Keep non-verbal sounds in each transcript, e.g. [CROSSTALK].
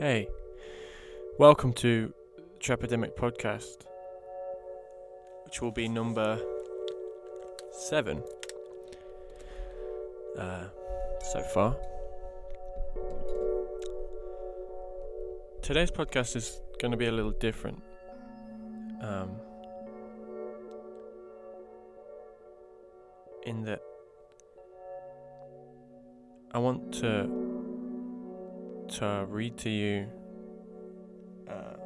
Hey, welcome to Trepidemic Podcast, which will be number seven uh, so far. Today's podcast is going to be a little different. Um, in that I want to to read to you uh,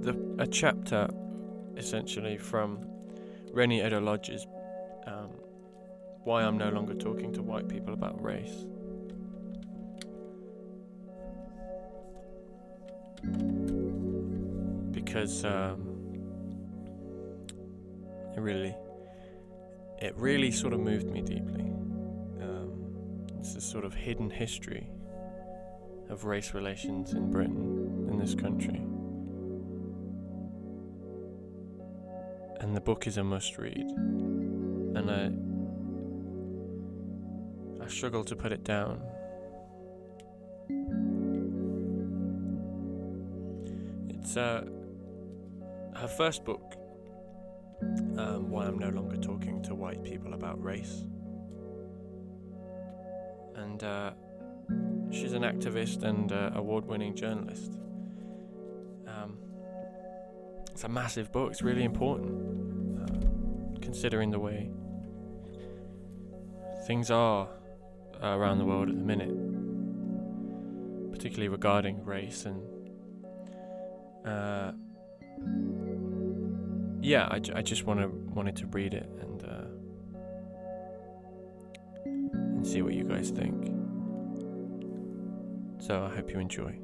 the a chapter essentially from Reni Eddo-Lodge's um, "Why I'm No Longer Talking to White People About Race." Because um, it really, it really sort of moved me deeply. A sort of hidden history of race relations in Britain, in this country. And the book is a must read. And I I struggle to put it down. It's uh, her first book, um, Why I'm No Longer Talking to White People About Race and uh, she's an activist and uh, award-winning journalist. Um, it's a massive book. It's really important, uh, considering the way things are uh, around the world at the minute, particularly regarding race and. Uh, yeah, I, just want to wanted to read it and see what you guys think. So I hope you enjoy.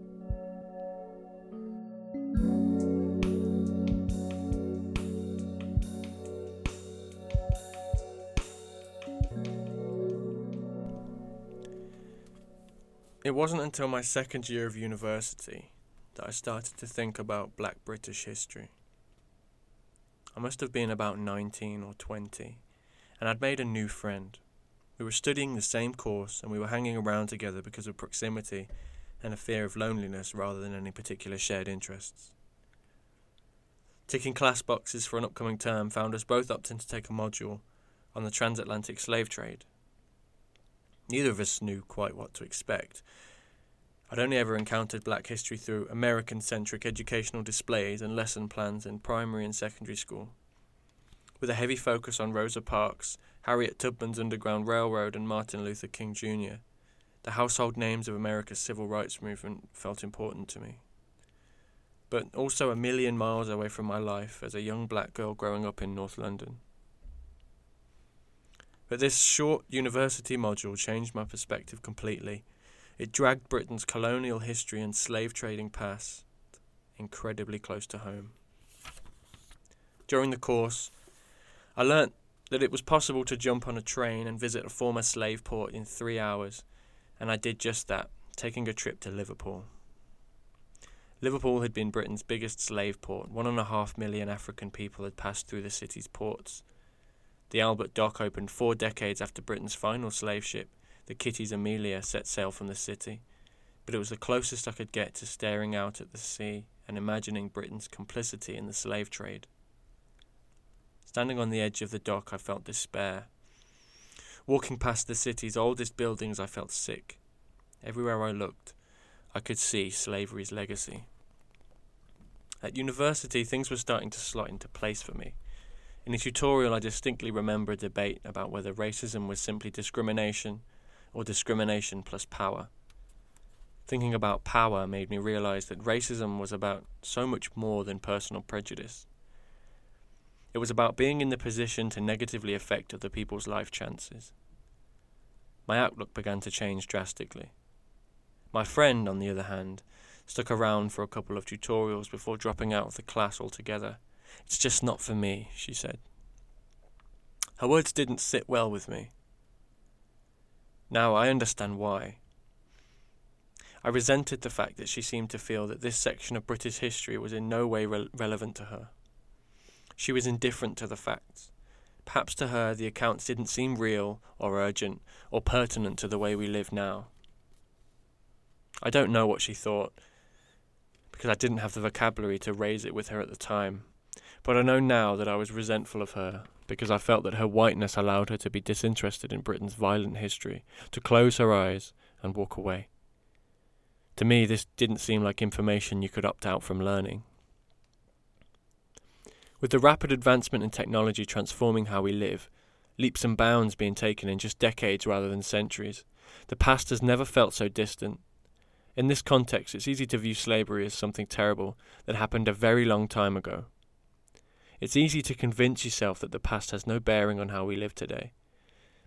It wasn't until my second year of university that I started to think about black British history. I must have been about 19 or 20, and I'd made a new friend. We were studying the same course and we were hanging around together because of proximity and a fear of loneliness rather than any particular shared interests. Ticking class boxes for an upcoming term found us both opting to take a module on the transatlantic slave trade. Neither of us knew quite what to expect. I'd only ever encountered black history through American centric educational displays and lesson plans in primary and secondary school. With a heavy focus on Rosa Parks, Harriet Tubman's Underground Railroad, and Martin Luther King Jr., the household names of America's civil rights movement felt important to me. But also a million miles away from my life as a young black girl growing up in North London. But this short university module changed my perspective completely. It dragged Britain's colonial history and slave trading past incredibly close to home. During the course, I learnt that it was possible to jump on a train and visit a former slave port in three hours, and I did just that, taking a trip to Liverpool. Liverpool had been Britain's biggest slave port. One and a half million African people had passed through the city's ports. The Albert Dock opened four decades after Britain's final slave ship, the Kitty's Amelia, set sail from the city, but it was the closest I could get to staring out at the sea and imagining Britain's complicity in the slave trade. Standing on the edge of the dock, I felt despair. Walking past the city's oldest buildings, I felt sick. Everywhere I looked, I could see slavery's legacy. At university, things were starting to slot into place for me. In a tutorial, I distinctly remember a debate about whether racism was simply discrimination or discrimination plus power. Thinking about power made me realize that racism was about so much more than personal prejudice. It was about being in the position to negatively affect other people's life chances. My outlook began to change drastically. My friend, on the other hand, stuck around for a couple of tutorials before dropping out of the class altogether. It's just not for me, she said. Her words didn't sit well with me. Now I understand why. I resented the fact that she seemed to feel that this section of British history was in no way re- relevant to her. She was indifferent to the facts. Perhaps to her the accounts didn't seem real or urgent or pertinent to the way we live now. I don't know what she thought, because I didn't have the vocabulary to raise it with her at the time. But I know now that I was resentful of her, because I felt that her whiteness allowed her to be disinterested in Britain's violent history, to close her eyes and walk away. To me, this didn't seem like information you could opt out from learning. With the rapid advancement in technology transforming how we live, leaps and bounds being taken in just decades rather than centuries, the past has never felt so distant. In this context, it's easy to view slavery as something terrible that happened a very long time ago. It's easy to convince yourself that the past has no bearing on how we live today.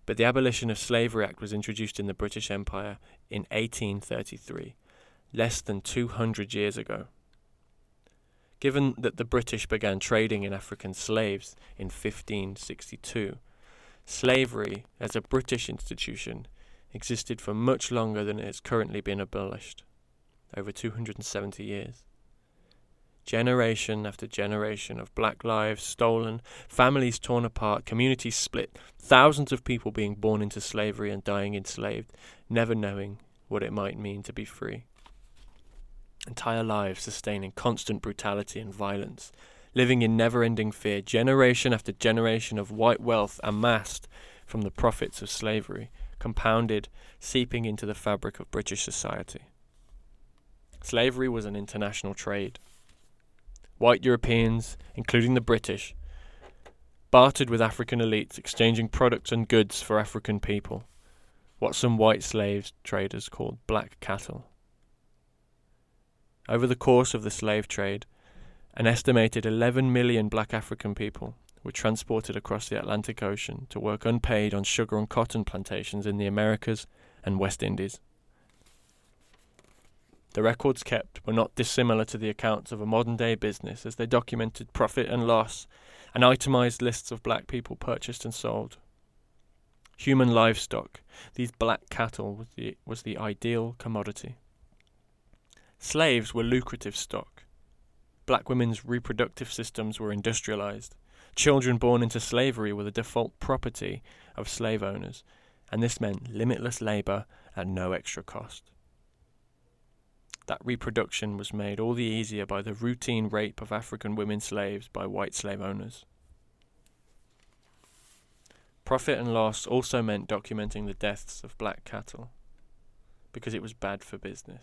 But the Abolition of Slavery Act was introduced in the British Empire in 1833, less than 200 years ago. Given that the British began trading in African slaves in 1562, slavery as a British institution existed for much longer than it has currently been abolished, over 270 years. Generation after generation of black lives stolen, families torn apart, communities split, thousands of people being born into slavery and dying enslaved, never knowing what it might mean to be free. Entire lives sustaining constant brutality and violence, living in never ending fear, generation after generation of white wealth amassed from the profits of slavery, compounded, seeping into the fabric of British society. Slavery was an international trade. White Europeans, including the British, bartered with African elites, exchanging products and goods for African people, what some white slave traders called black cattle. Over the course of the slave trade, an estimated 11 million black African people were transported across the Atlantic Ocean to work unpaid on sugar and cotton plantations in the Americas and West Indies. The records kept were not dissimilar to the accounts of a modern day business as they documented profit and loss and itemized lists of black people purchased and sold. Human livestock, these black cattle, was the, was the ideal commodity. Slaves were lucrative stock. Black women's reproductive systems were industrialized. Children born into slavery were the default property of slave owners, and this meant limitless labour at no extra cost. That reproduction was made all the easier by the routine rape of African women slaves by white slave owners. Profit and loss also meant documenting the deaths of black cattle, because it was bad for business.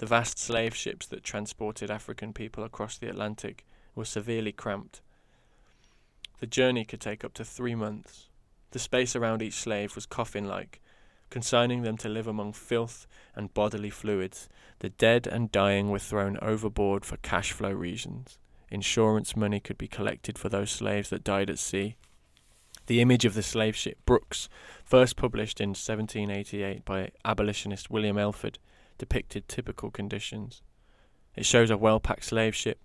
The vast slave ships that transported African people across the Atlantic were severely cramped. The journey could take up to three months. The space around each slave was coffin like, consigning them to live among filth and bodily fluids. The dead and dying were thrown overboard for cash flow reasons. Insurance money could be collected for those slaves that died at sea. The image of the slave ship Brooks, first published in 1788 by abolitionist William Elford, depicted typical conditions. It shows a well packed slave ship,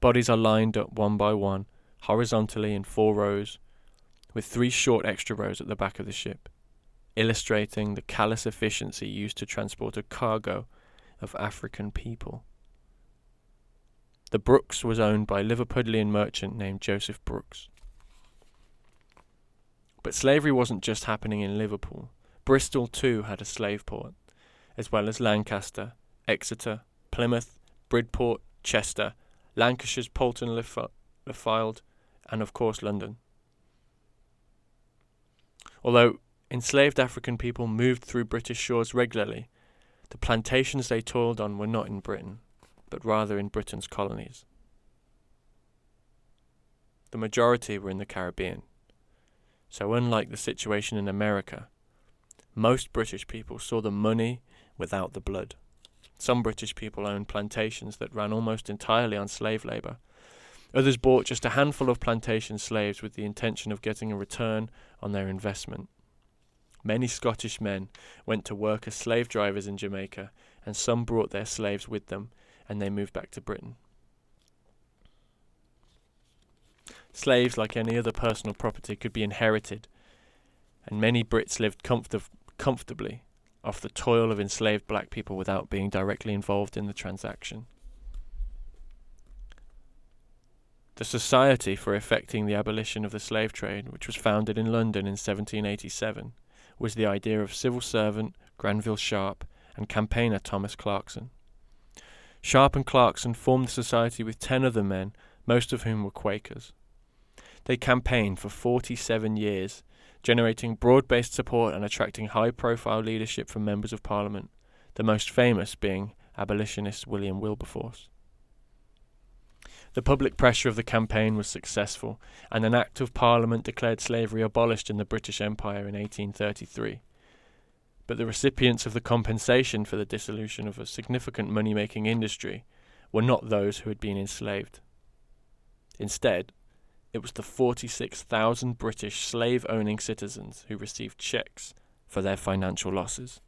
Bodies are lined up one by one, horizontally in four rows, with three short extra rows at the back of the ship, illustrating the callous efficiency used to transport a cargo of African people. The Brooks was owned by a Liverpudlian merchant named Joseph Brooks. But slavery wasn't just happening in Liverpool. Bristol too had a slave port, as well as Lancaster, Exeter, Plymouth, Bridport, Chester, Lancashire's Poulton le Fylde, and of course London. Although enslaved African people moved through British shores regularly, the plantations they toiled on were not in Britain, but rather in Britain's colonies. The majority were in the Caribbean. So, unlike the situation in America, most British people saw the money without the blood. Some British people owned plantations that ran almost entirely on slave labour. Others bought just a handful of plantation slaves with the intention of getting a return on their investment. Many Scottish men went to work as slave drivers in Jamaica, and some brought their slaves with them, and they moved back to Britain. Slaves, like any other personal property, could be inherited, and many Brits lived comfort- comfortably off the toil of enslaved black people without being directly involved in the transaction. The Society for Effecting the Abolition of the Slave Trade, which was founded in London in 1787, was the idea of civil servant Granville Sharp and campaigner Thomas Clarkson. Sharp and Clarkson formed the society with ten other men, most of whom were Quakers. They campaigned for 47 years, generating broad based support and attracting high profile leadership from members of Parliament, the most famous being abolitionist William Wilberforce. The public pressure of the campaign was successful, and an Act of Parliament declared slavery abolished in the British Empire in 1833. But the recipients of the compensation for the dissolution of a significant money making industry were not those who had been enslaved. Instead, it was the 46,000 British slave owning citizens who received checks for their financial losses.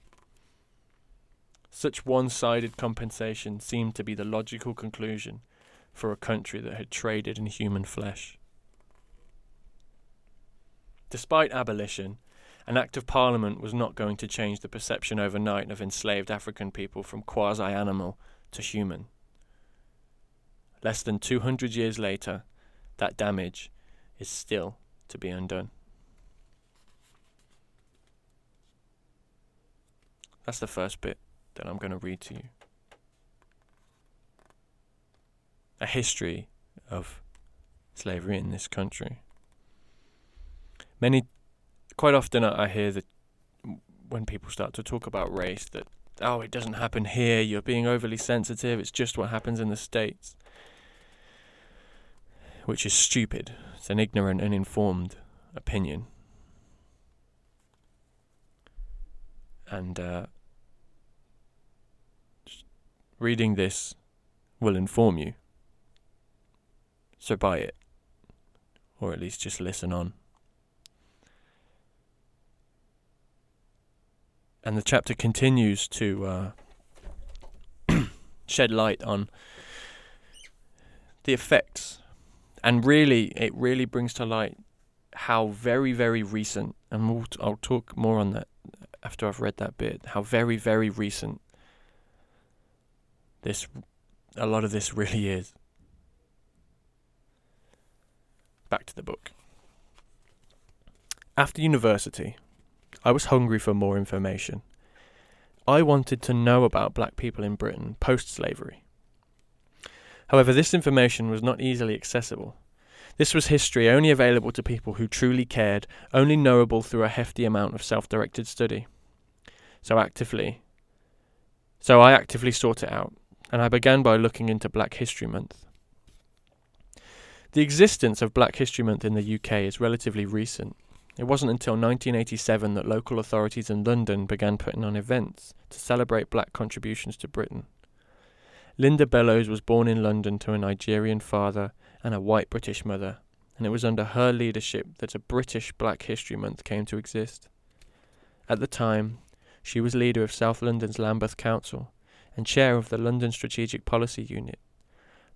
Such one sided compensation seemed to be the logical conclusion for a country that had traded in human flesh. Despite abolition, an Act of Parliament was not going to change the perception overnight of enslaved African people from quasi animal to human. Less than 200 years later, that damage is still to be undone. That's the first bit that I'm going to read to you. a history of slavery in this country. Many, quite often, I hear that when people start to talk about race, that oh, it doesn't happen here. You're being overly sensitive. It's just what happens in the states, which is stupid. It's an ignorant and informed opinion. And uh, reading this will inform you. So buy it. Or at least just listen on. And the chapter continues to uh, [CLEARS THROAT] shed light on the effects. And really, it really brings to light how very, very recent, and we'll I'll talk more on that after I've read that bit, how very, very recent this, a lot of this really is. Back to the book. After university, I was hungry for more information. I wanted to know about black people in Britain post slavery. However, this information was not easily accessible. This was history only available to people who truly cared, only knowable through a hefty amount of self directed study. So actively so I actively sought it out, and I began by looking into Black History Month. The existence of Black History Month in the UK is relatively recent. It wasn't until 1987 that local authorities in London began putting on events to celebrate black contributions to Britain. Linda Bellos was born in London to a Nigerian father and a white British mother, and it was under her leadership that a British Black History Month came to exist. At the time, she was leader of South London's Lambeth Council and chair of the London Strategic Policy Unit,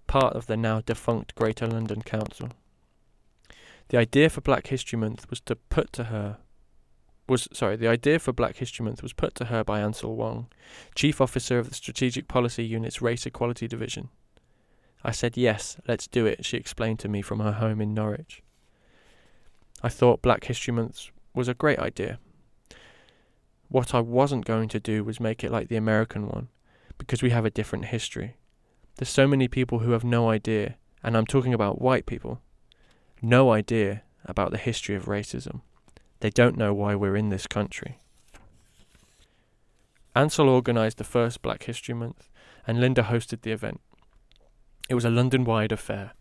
part of the now defunct Greater London Council. The idea for Black History Month was to put to her was sorry, the idea for Black History Month was put to her by Ansel Wong, Chief Officer of the Strategic Policy Unit's Race Equality Division. I said yes, let's do it, she explained to me from her home in Norwich. I thought Black History Month was a great idea. What I wasn't going to do was make it like the American one, because we have a different history. There's so many people who have no idea, and I'm talking about white people, no idea about the history of racism. They don't know why we're in this country. Ansel organised the first Black History Month, and Linda hosted the event. It was a London wide affair.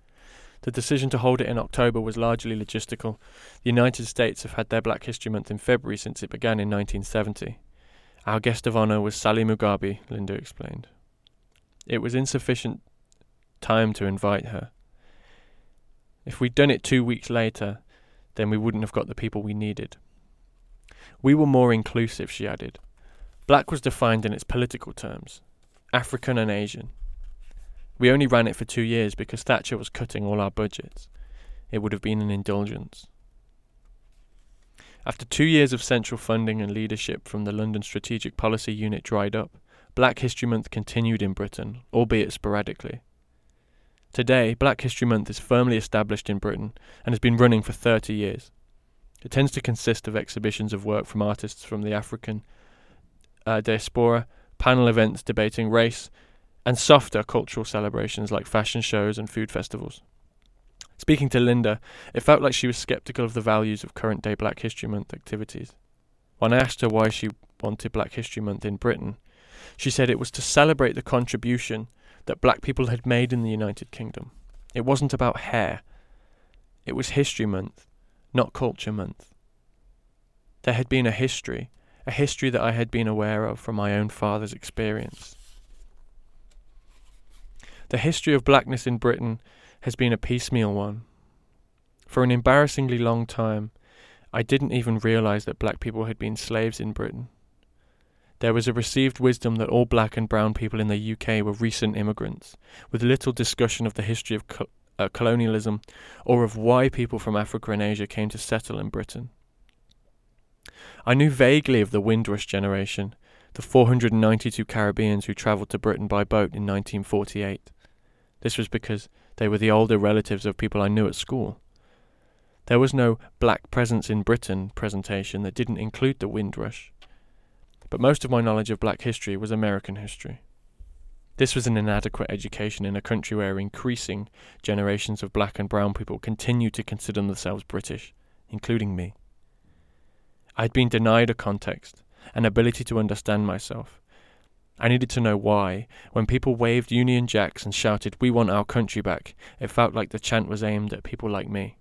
The decision to hold it in October was largely logistical. The United States have had their Black History Month in February since it began in 1970. Our guest of honour was Sally Mugabe, Linda explained. It was insufficient time to invite her. If we'd done it two weeks later, then we wouldn't have got the people we needed. We were more inclusive, she added. Black was defined in its political terms African and Asian. We only ran it for two years because Thatcher was cutting all our budgets. It would have been an indulgence. After two years of central funding and leadership from the London Strategic Policy Unit dried up, Black History Month continued in Britain, albeit sporadically. Today, Black History Month is firmly established in Britain and has been running for 30 years. It tends to consist of exhibitions of work from artists from the African uh, diaspora, panel events debating race, and softer cultural celebrations like fashion shows and food festivals. Speaking to Linda, it felt like she was skeptical of the values of current day Black History Month activities. When I asked her why she wanted Black History Month in Britain, she said it was to celebrate the contribution that black people had made in the United Kingdom. It wasn't about hair, it was History Month, not Culture Month. There had been a history, a history that I had been aware of from my own father's experience. The history of blackness in Britain has been a piecemeal one. For an embarrassingly long time, I didn't even realize that black people had been slaves in Britain. There was a received wisdom that all black and brown people in the UK were recent immigrants, with little discussion of the history of co- uh, colonialism or of why people from Africa and Asia came to settle in Britain. I knew vaguely of the Windrush generation, the 492 Caribbeans who travelled to Britain by boat in 1948. This was because they were the older relatives of people I knew at school. There was no Black Presence in Britain presentation that didn't include the Windrush. But most of my knowledge of black history was American history. This was an inadequate education in a country where increasing generations of black and brown people continue to consider themselves British, including me. I had been denied a context, an ability to understand myself, I needed to know why. When people waved Union Jacks and shouted, We want our country back, it felt like the chant was aimed at people like me.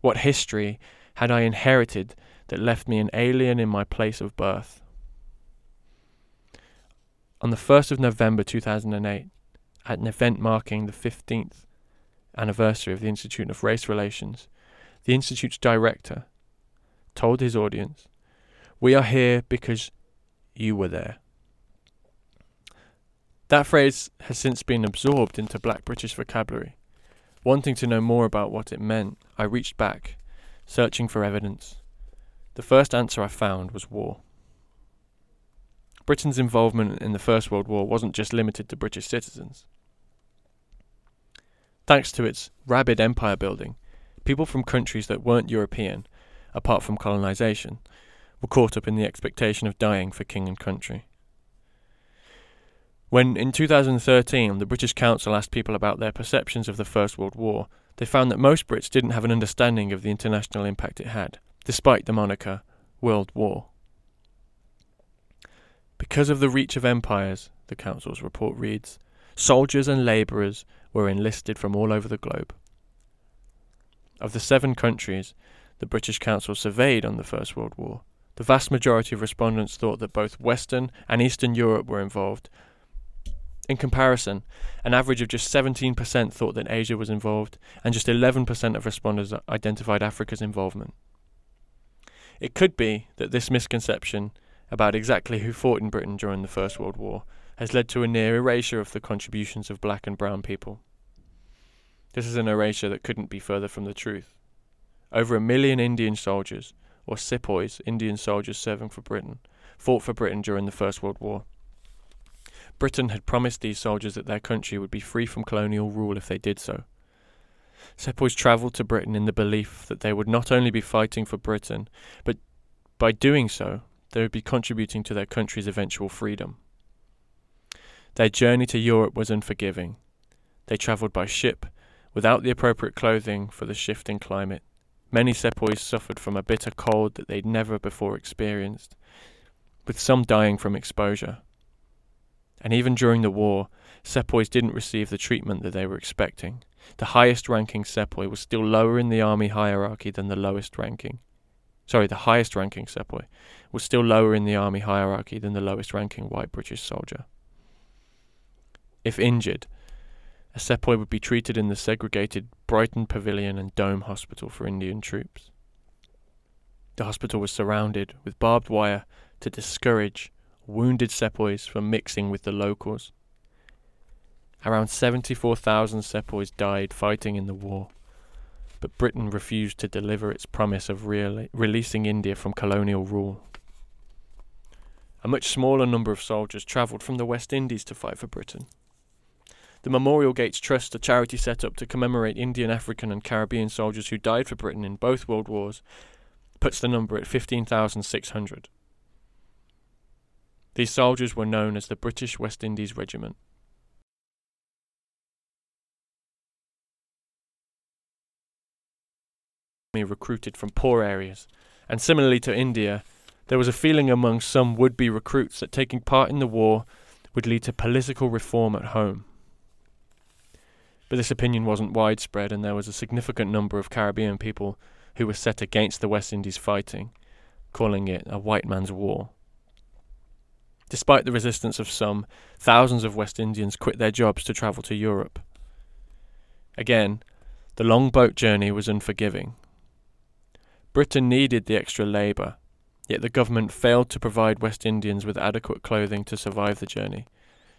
What history had I inherited that left me an alien in my place of birth? On the 1st of November 2008, at an event marking the 15th anniversary of the Institute of Race Relations, the Institute's director told his audience, We are here because you were there. That phrase has since been absorbed into black British vocabulary. Wanting to know more about what it meant, I reached back, searching for evidence. The first answer I found was war. Britain's involvement in the First World War wasn't just limited to British citizens. Thanks to its rabid empire building, people from countries that weren't European, apart from colonisation, were caught up in the expectation of dying for king and country. When in 2013 the British Council asked people about their perceptions of the First World War, they found that most Brits didn't have an understanding of the international impact it had, despite the moniker World War. Because of the reach of empires, the Council's report reads, soldiers and labourers were enlisted from all over the globe. Of the seven countries the British Council surveyed on the First World War, the vast majority of respondents thought that both Western and Eastern Europe were involved, in comparison, an average of just 17% thought that Asia was involved, and just 11% of respondents identified Africa's involvement. It could be that this misconception about exactly who fought in Britain during the First World War has led to a near erasure of the contributions of black and brown people. This is an erasure that couldn't be further from the truth. Over a million Indian soldiers, or sepoys, Indian soldiers serving for Britain, fought for Britain during the First World War. Britain had promised these soldiers that their country would be free from colonial rule if they did so. Sepoys travelled to Britain in the belief that they would not only be fighting for Britain, but by doing so, they would be contributing to their country's eventual freedom. Their journey to Europe was unforgiving. They travelled by ship, without the appropriate clothing for the shifting climate. Many sepoys suffered from a bitter cold that they'd never before experienced, with some dying from exposure and even during the war, sepoys didn't receive the treatment that they were expecting. The highest ranking sepoy was still lower in the army hierarchy than the lowest ranking. Sorry, the highest ranking sepoy was still lower in the army hierarchy than the lowest ranking white British soldier. If injured, a sepoy would be treated in the segregated Brighton Pavilion and Dome Hospital for Indian troops. The hospital was surrounded with barbed wire to discourage wounded sepoys from mixing with the locals. Around 74,000 sepoys died fighting in the war, but Britain refused to deliver its promise of re- releasing India from colonial rule. A much smaller number of soldiers travelled from the West Indies to fight for Britain. The Memorial Gates Trust, a charity set up to commemorate Indian, African, and Caribbean soldiers who died for Britain in both World Wars, puts the number at 15,600. These soldiers were known as the British West Indies Regiment. Recruited from poor areas, and similarly to India, there was a feeling among some would be recruits that taking part in the war would lead to political reform at home. But this opinion wasn't widespread, and there was a significant number of Caribbean people who were set against the West Indies fighting, calling it a white man's war. Despite the resistance of some, thousands of West Indians quit their jobs to travel to Europe. Again, the long boat journey was unforgiving. Britain needed the extra labour, yet the government failed to provide West Indians with adequate clothing to survive the journey,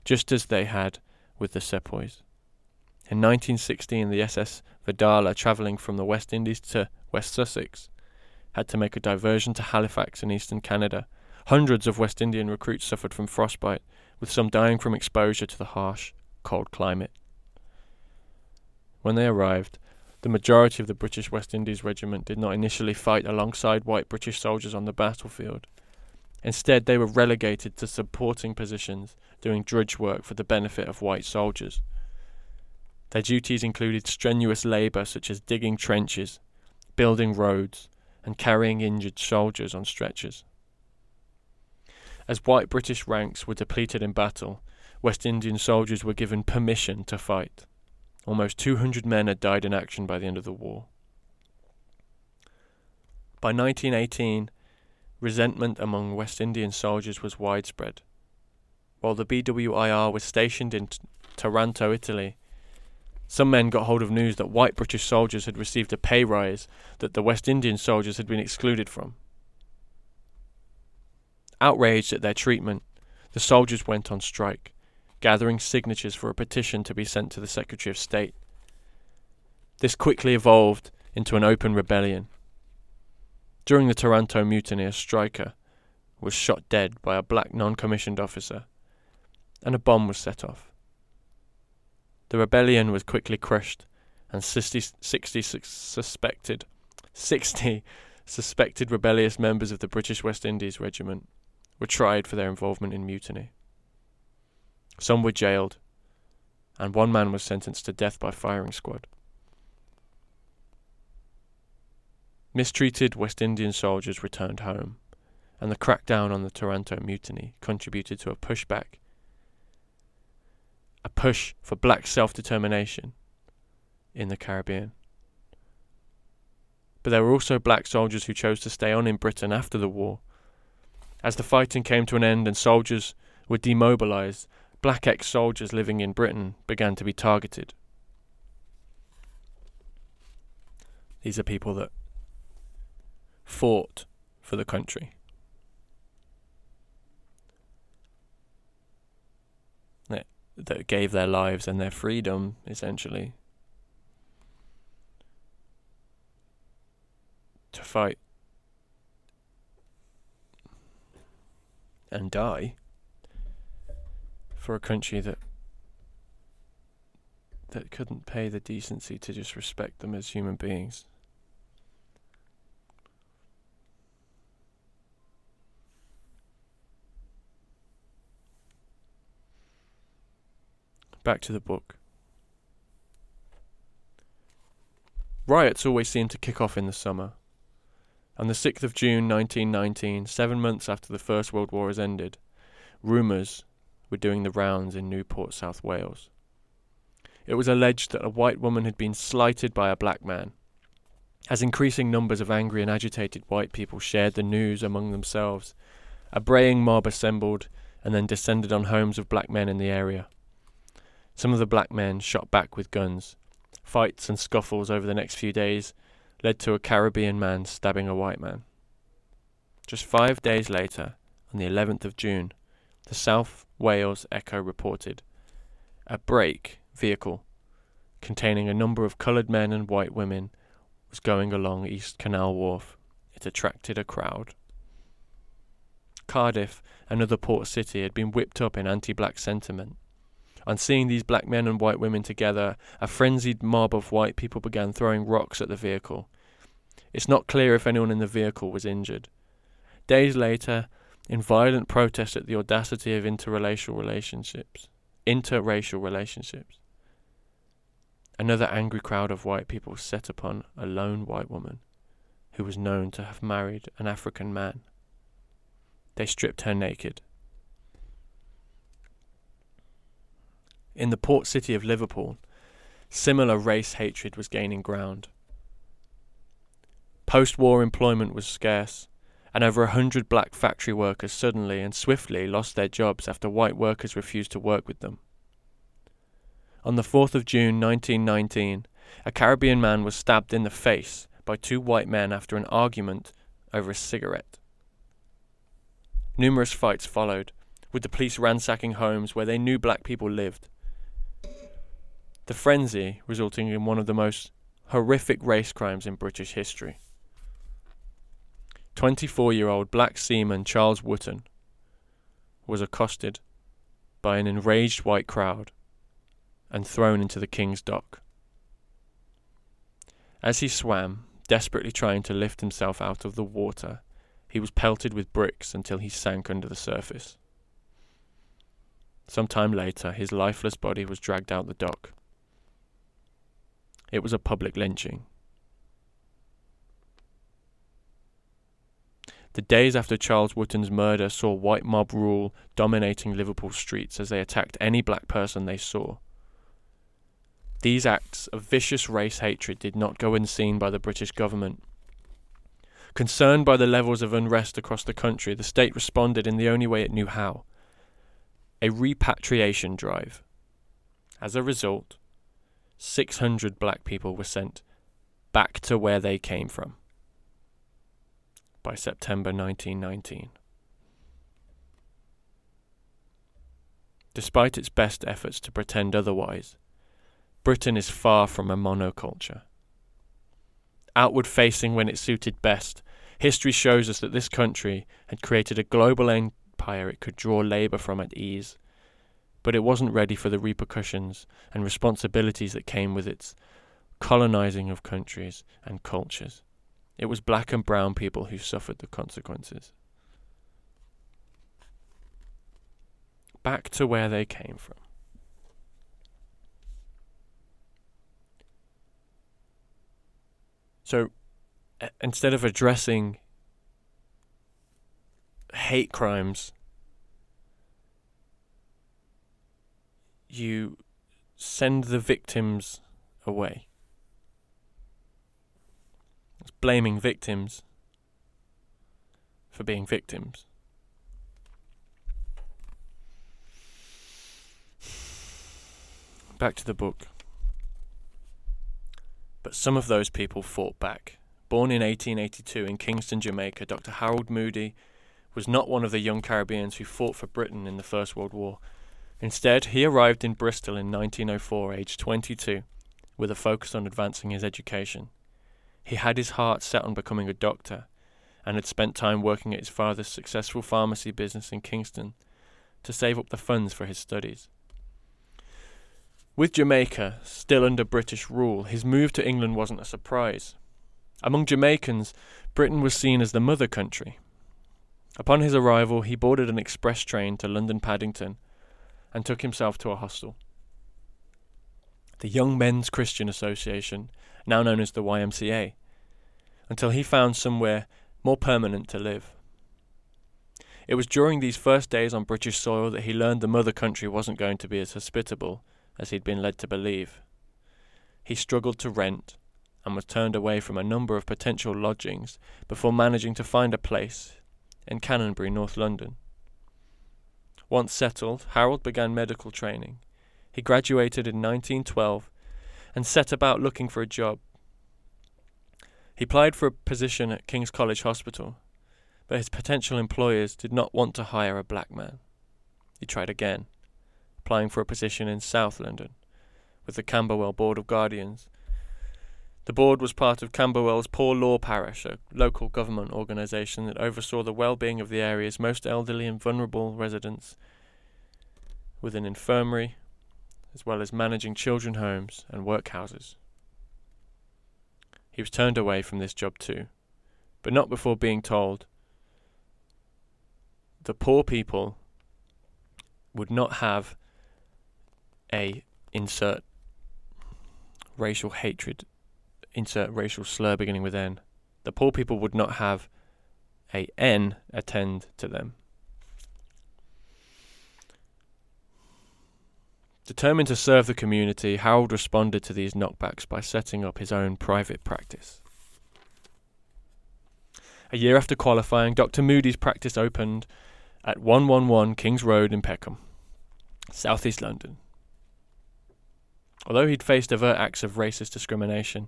just as they had with the sepoys. In 1916, the SS Verdala, travelling from the West Indies to West Sussex, had to make a diversion to Halifax in eastern Canada Hundreds of West Indian recruits suffered from frostbite, with some dying from exposure to the harsh, cold climate. When they arrived, the majority of the British West Indies Regiment did not initially fight alongside white British soldiers on the battlefield. Instead, they were relegated to supporting positions, doing drudge work for the benefit of white soldiers. Their duties included strenuous labour such as digging trenches, building roads, and carrying injured soldiers on stretchers. As white British ranks were depleted in battle, West Indian soldiers were given permission to fight. Almost 200 men had died in action by the end of the war. By 1918, resentment among West Indian soldiers was widespread. While the BWIR was stationed in T- Taranto, Italy, some men got hold of news that white British soldiers had received a pay rise that the West Indian soldiers had been excluded from. Outraged at their treatment, the soldiers went on strike, gathering signatures for a petition to be sent to the Secretary of State. This quickly evolved into an open rebellion. During the Taranto mutiny, a striker was shot dead by a black non commissioned officer, and a bomb was set off. The rebellion was quickly crushed, and 60, 60 suspected 60 suspected rebellious members of the British West Indies Regiment were tried for their involvement in mutiny. Some were jailed, and one man was sentenced to death by firing squad. Mistreated West Indian soldiers returned home, and the crackdown on the Taranto mutiny contributed to a pushback, a push for black self determination in the Caribbean. But there were also black soldiers who chose to stay on in Britain after the war as the fighting came to an end and soldiers were demobilized, black ex soldiers living in Britain began to be targeted. These are people that fought for the country. That, gave their lives and their freedom, essentially, to fight and die for a country that that couldn't pay the decency to just respect them as human beings. Back to the book. Riots always seem to kick off in the summer. On the 6th of June 1919, seven months after the First World War has ended, rumours were doing the rounds in Newport, South Wales. It was alleged that a white woman had been slighted by a black man. As increasing numbers of angry and agitated white people shared the news among themselves, a braying mob assembled and then descended on homes of black men in the area. Some of the black men shot back with guns. Fights and scuffles over the next few days led to a Caribbean man stabbing a white man. Just five days later, on the 11th of June, the South Wales Echo reported a brake vehicle containing a number of coloured men and white women was going along East Canal Wharf. It attracted a crowd. Cardiff, another port city, had been whipped up in anti black sentiment. On seeing these black men and white women together, a frenzied mob of white people began throwing rocks at the vehicle. It's not clear if anyone in the vehicle was injured. Days later, in violent protest at the audacity of interracial relationships. Interracial relationships. Another angry crowd of white people set upon a lone white woman who was known to have married an African man. They stripped her naked. In the port city of Liverpool, similar race hatred was gaining ground. Post war employment was scarce, and over a hundred black factory workers suddenly and swiftly lost their jobs after white workers refused to work with them. On the 4th of June 1919, a Caribbean man was stabbed in the face by two white men after an argument over a cigarette. Numerous fights followed, with the police ransacking homes where they knew black people lived. The frenzy resulting in one of the most horrific race crimes in British history. 24 year old black seaman Charles Wootton was accosted by an enraged white crowd and thrown into the King's Dock. As he swam, desperately trying to lift himself out of the water, he was pelted with bricks until he sank under the surface. Some time later, his lifeless body was dragged out the dock. It was a public lynching. The days after Charles Wootton's murder saw white mob rule dominating Liverpool streets as they attacked any black person they saw. These acts of vicious race hatred did not go unseen by the British government. Concerned by the levels of unrest across the country, the state responded in the only way it knew how a repatriation drive. As a result, 600 black people were sent back to where they came from by September 1919. Despite its best efforts to pretend otherwise, Britain is far from a monoculture. Outward facing when it suited best, history shows us that this country had created a global empire it could draw labour from at ease, but it wasn't ready for the repercussions and responsibilities that came with its colonising of countries and cultures. It was black and brown people who suffered the consequences. Back to where they came from. So instead of addressing hate crimes, you send the victims away. Blaming victims for being victims. Back to the book. But some of those people fought back. Born in 1882 in Kingston, Jamaica, Dr. Harold Moody was not one of the young Caribbeans who fought for Britain in the First World War. Instead, he arrived in Bristol in 1904, aged 22, with a focus on advancing his education. He had his heart set on becoming a doctor and had spent time working at his father's successful pharmacy business in Kingston to save up the funds for his studies. With Jamaica still under British rule, his move to England wasn't a surprise. Among Jamaicans, Britain was seen as the mother country. Upon his arrival, he boarded an express train to London Paddington and took himself to a hostel. The Young Men's Christian Association, now known as the YMCA, until he found somewhere more permanent to live. It was during these first days on British soil that he learned the mother country wasn't going to be as hospitable as he'd been led to believe. He struggled to rent and was turned away from a number of potential lodgings before managing to find a place in Canonbury, North London. Once settled, Harold began medical training. He graduated in 1912 and set about looking for a job. He applied for a position at King's College Hospital, but his potential employers did not want to hire a black man. He tried again applying for a position in South London with the Camberwell Board of Guardians. The board was part of Camberwell's Poor Law Parish, a local government organisation that oversaw the well-being of the area's most elderly and vulnerable residents, with an infirmary, as well as managing children homes and workhouses. He was turned away from this job too, but not before being told the poor people would not have a insert racial hatred, insert racial slur beginning with N. The poor people would not have a N attend to them. Determined to serve the community, Harold responded to these knockbacks by setting up his own private practice. A year after qualifying, Dr. Moody's practice opened at 111 Kings Road in Peckham, southeast London. Although he'd faced overt acts of racist discrimination,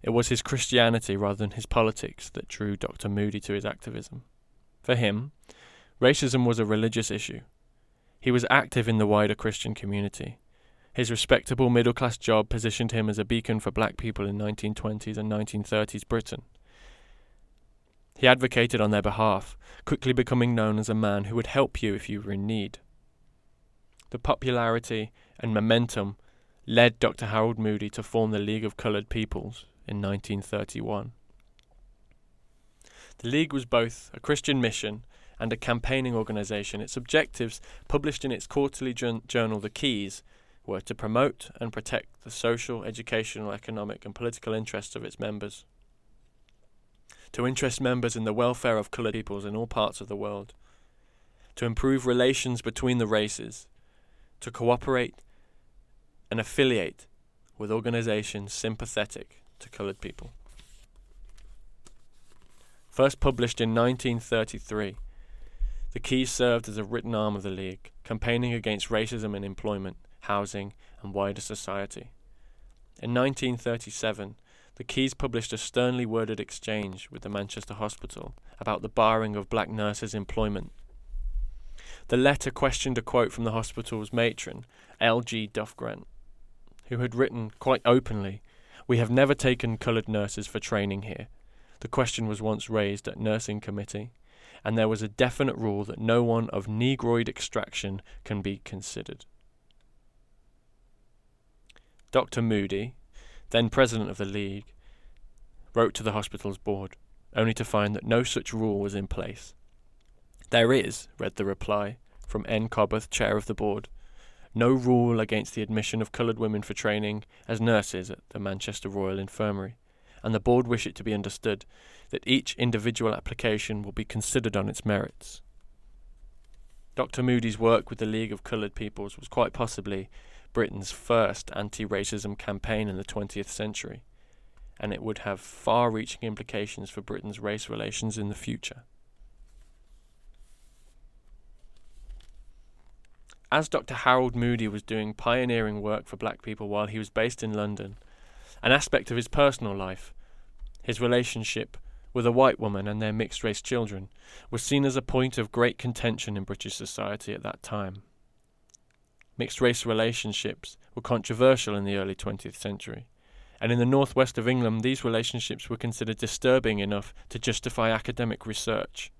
it was his Christianity rather than his politics that drew Dr. Moody to his activism. For him, racism was a religious issue. He was active in the wider Christian community. His respectable middle class job positioned him as a beacon for black people in 1920s and 1930s Britain. He advocated on their behalf, quickly becoming known as a man who would help you if you were in need. The popularity and momentum led Dr. Harold Moody to form the League of Coloured Peoples in 1931. The League was both a Christian mission and a campaigning organisation. Its objectives, published in its quarterly journal The Keys, were to promote and protect the social, educational, economic, and political interests of its members, to interest members in the welfare of coloured peoples in all parts of the world, to improve relations between the races, to cooperate and affiliate with organizations sympathetic to coloured people. First published in 1933, the Keys served as a written arm of the League, campaigning against racism in employment, housing, and wider society. In 1937, the Keys published a sternly worded exchange with the Manchester Hospital about the barring of black nurses' employment. The letter questioned a quote from the hospital's matron, L.G. Duff Grant, who had written quite openly, We have never taken coloured nurses for training here. The question was once raised at nursing committee, and there was a definite rule that no one of Negroid extraction can be considered. Dr. Moody, then president of the League, wrote to the hospital's board, only to find that no such rule was in place. There is, read the reply from N. Cobboth, chair of the board, no rule against the admission of coloured women for training as nurses at the Manchester Royal Infirmary, and the board wish it to be understood that each individual application will be considered on its merits. Dr. Moody's work with the League of Coloured Peoples was quite possibly Britain's first anti racism campaign in the 20th century, and it would have far reaching implications for Britain's race relations in the future. as Dr. Harold Moody was doing pioneering work for black people while he was based in London, an aspect of his personal life, his relationship with a white woman and their mixed race children, was seen as a point of great contention in British society at that time. Mixed race relationships were controversial in the early 20th century, and in the northwest of England, these relationships were considered disturbing enough to justify academic research.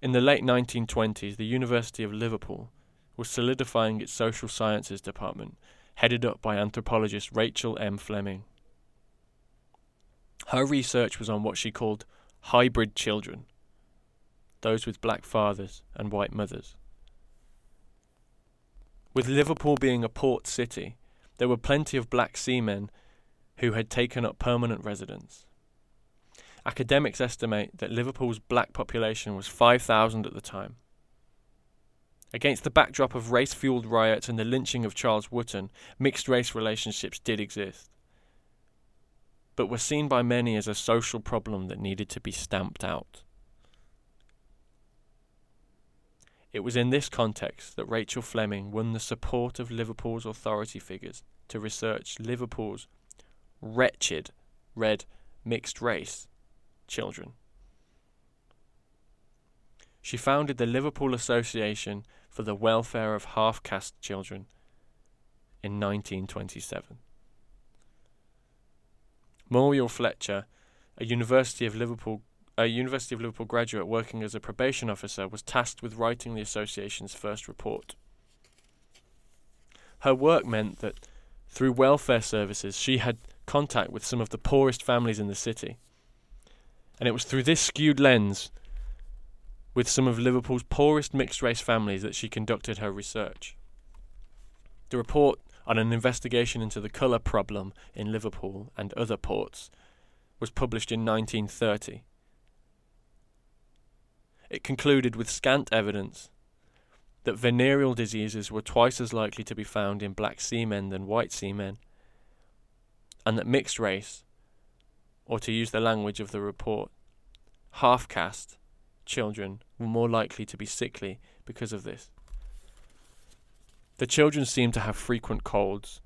In the late 1920s, the University of Liverpool was solidifying its social sciences department, headed up by anthropologist Rachel M. Fleming. Her research was on what she called hybrid children, those with black fathers and white mothers. With Liverpool being a port city, there were plenty of black seamen who had taken up permanent residence. Academics estimate that Liverpool's black population was 5,000 at the time. Against the backdrop of race fueled riots and the lynching of Charles Wootton, mixed race relationships did exist, but were seen by many as a social problem that needed to be stamped out. It was in this context that Rachel Fleming won the support of Liverpool's authority figures to research Liverpool's wretched red mixed race children. She founded the Liverpool Association for the Welfare of Half Caste Children in 1927. Muriel Fletcher, a University of Liverpool a University of Liverpool graduate working as a probation officer, was tasked with writing the association's first report. Her work meant that through welfare services she had contact with some of the poorest families in the city and it was through this skewed lens with some of Liverpool's poorest mixed race families that she conducted her research. The report on an investigation into the colour problem in Liverpool and other ports was published in 1930. It concluded with scant evidence that venereal diseases were twice as likely to be found in black seamen than white seamen, and that mixed race, or to use the language of the report, half caste children were more likely to be sickly because of this. The children seemed to have frequent colds.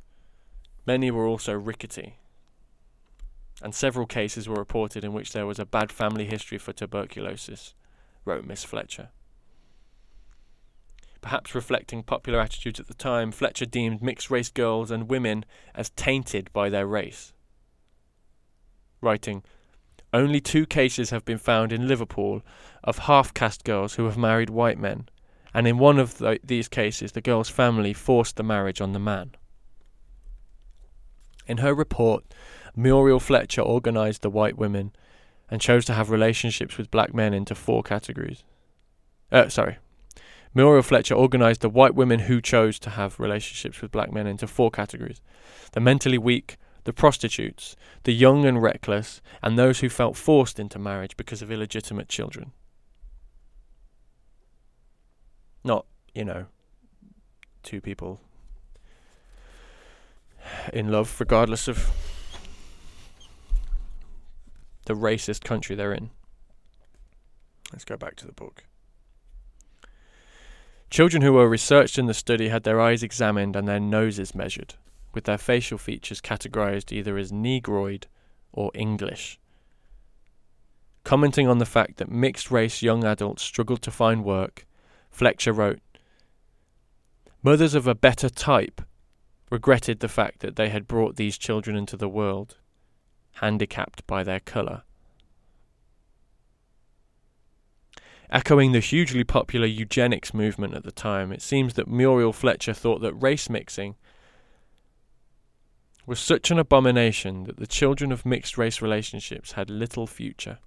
Many were also rickety. And several cases were reported in which there was a bad family history for tuberculosis, wrote Miss Fletcher. Perhaps reflecting popular attitudes at the time, Fletcher deemed mixed race girls and women as tainted by their race. Writing, Only two cases have been found in Liverpool of half caste girls who have married white men and in one of the, these cases, the girl's family forced the marriage on the man. In her report, Muriel Fletcher organised the white women and chose to have relationships with black men into four categories. Uh, sorry. Muriel Fletcher organised the white women who chose to have relationships with black men into four categories the mentally weak, the prostitutes, the young and reckless, and those who felt forced into marriage because of illegitimate children. Not, you know, two people in love, regardless of the racist country they're in. Let's go back to the book. Children who were researched in the study had their eyes examined and their noses measured, with their facial features categorized either as Negroid or English. Commenting on the fact that mixed race young adults struggled to find work, Fletcher wrote Mothers of a better type regretted the fact that they had brought these children into the world, handicapped by their colour. Echoing the hugely popular eugenics movement at the time, it seems that Muriel Fletcher thought that race mixing was such an abomination that the children of mixed race relationships had little future.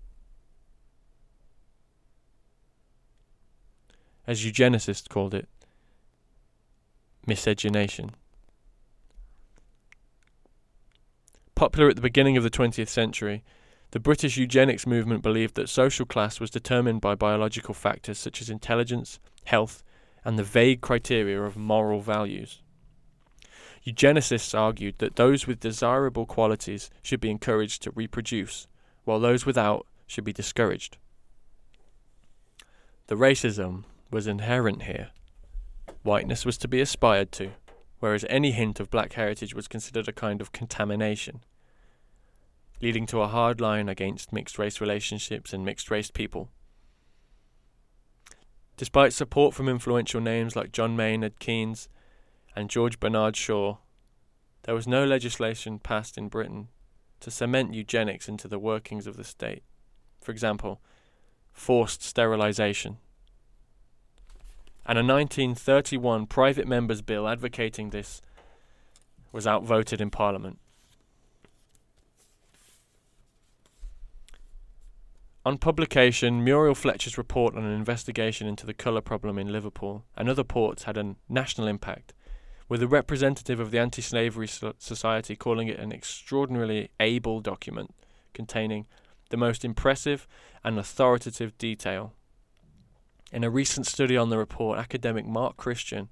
As eugenicists called it, miscegenation. Popular at the beginning of the 20th century, the British eugenics movement believed that social class was determined by biological factors such as intelligence, health, and the vague criteria of moral values. Eugenicists argued that those with desirable qualities should be encouraged to reproduce, while those without should be discouraged. The racism was inherent here. Whiteness was to be aspired to, whereas any hint of black heritage was considered a kind of contamination, leading to a hard line against mixed race relationships and mixed race people. Despite support from influential names like John Maynard Keynes and George Bernard Shaw, there was no legislation passed in Britain to cement eugenics into the workings of the state. For example, forced sterilization and a 1931 private members' bill advocating this was outvoted in Parliament. On publication, Muriel Fletcher's report on an investigation into the colour problem in Liverpool and other ports had a national impact, with a representative of the Anti Slavery Society calling it an extraordinarily able document containing the most impressive and authoritative detail in a recent study on the report, academic Mark Christian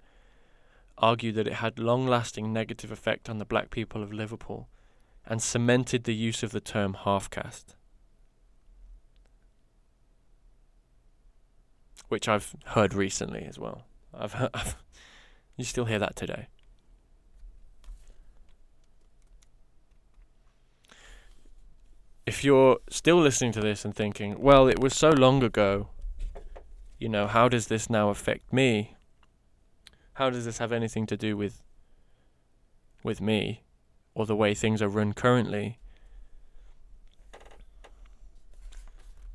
argued that it had long lasting negative effect on the black people of Liverpool and cemented the use of the term half caste. Which I've heard recently as well. I've, heard, you still hear that today. If you're still listening to this and thinking, well, it was so long ago, you know, how does this now affect me? How does this have anything to do with with me or the way things are run currently?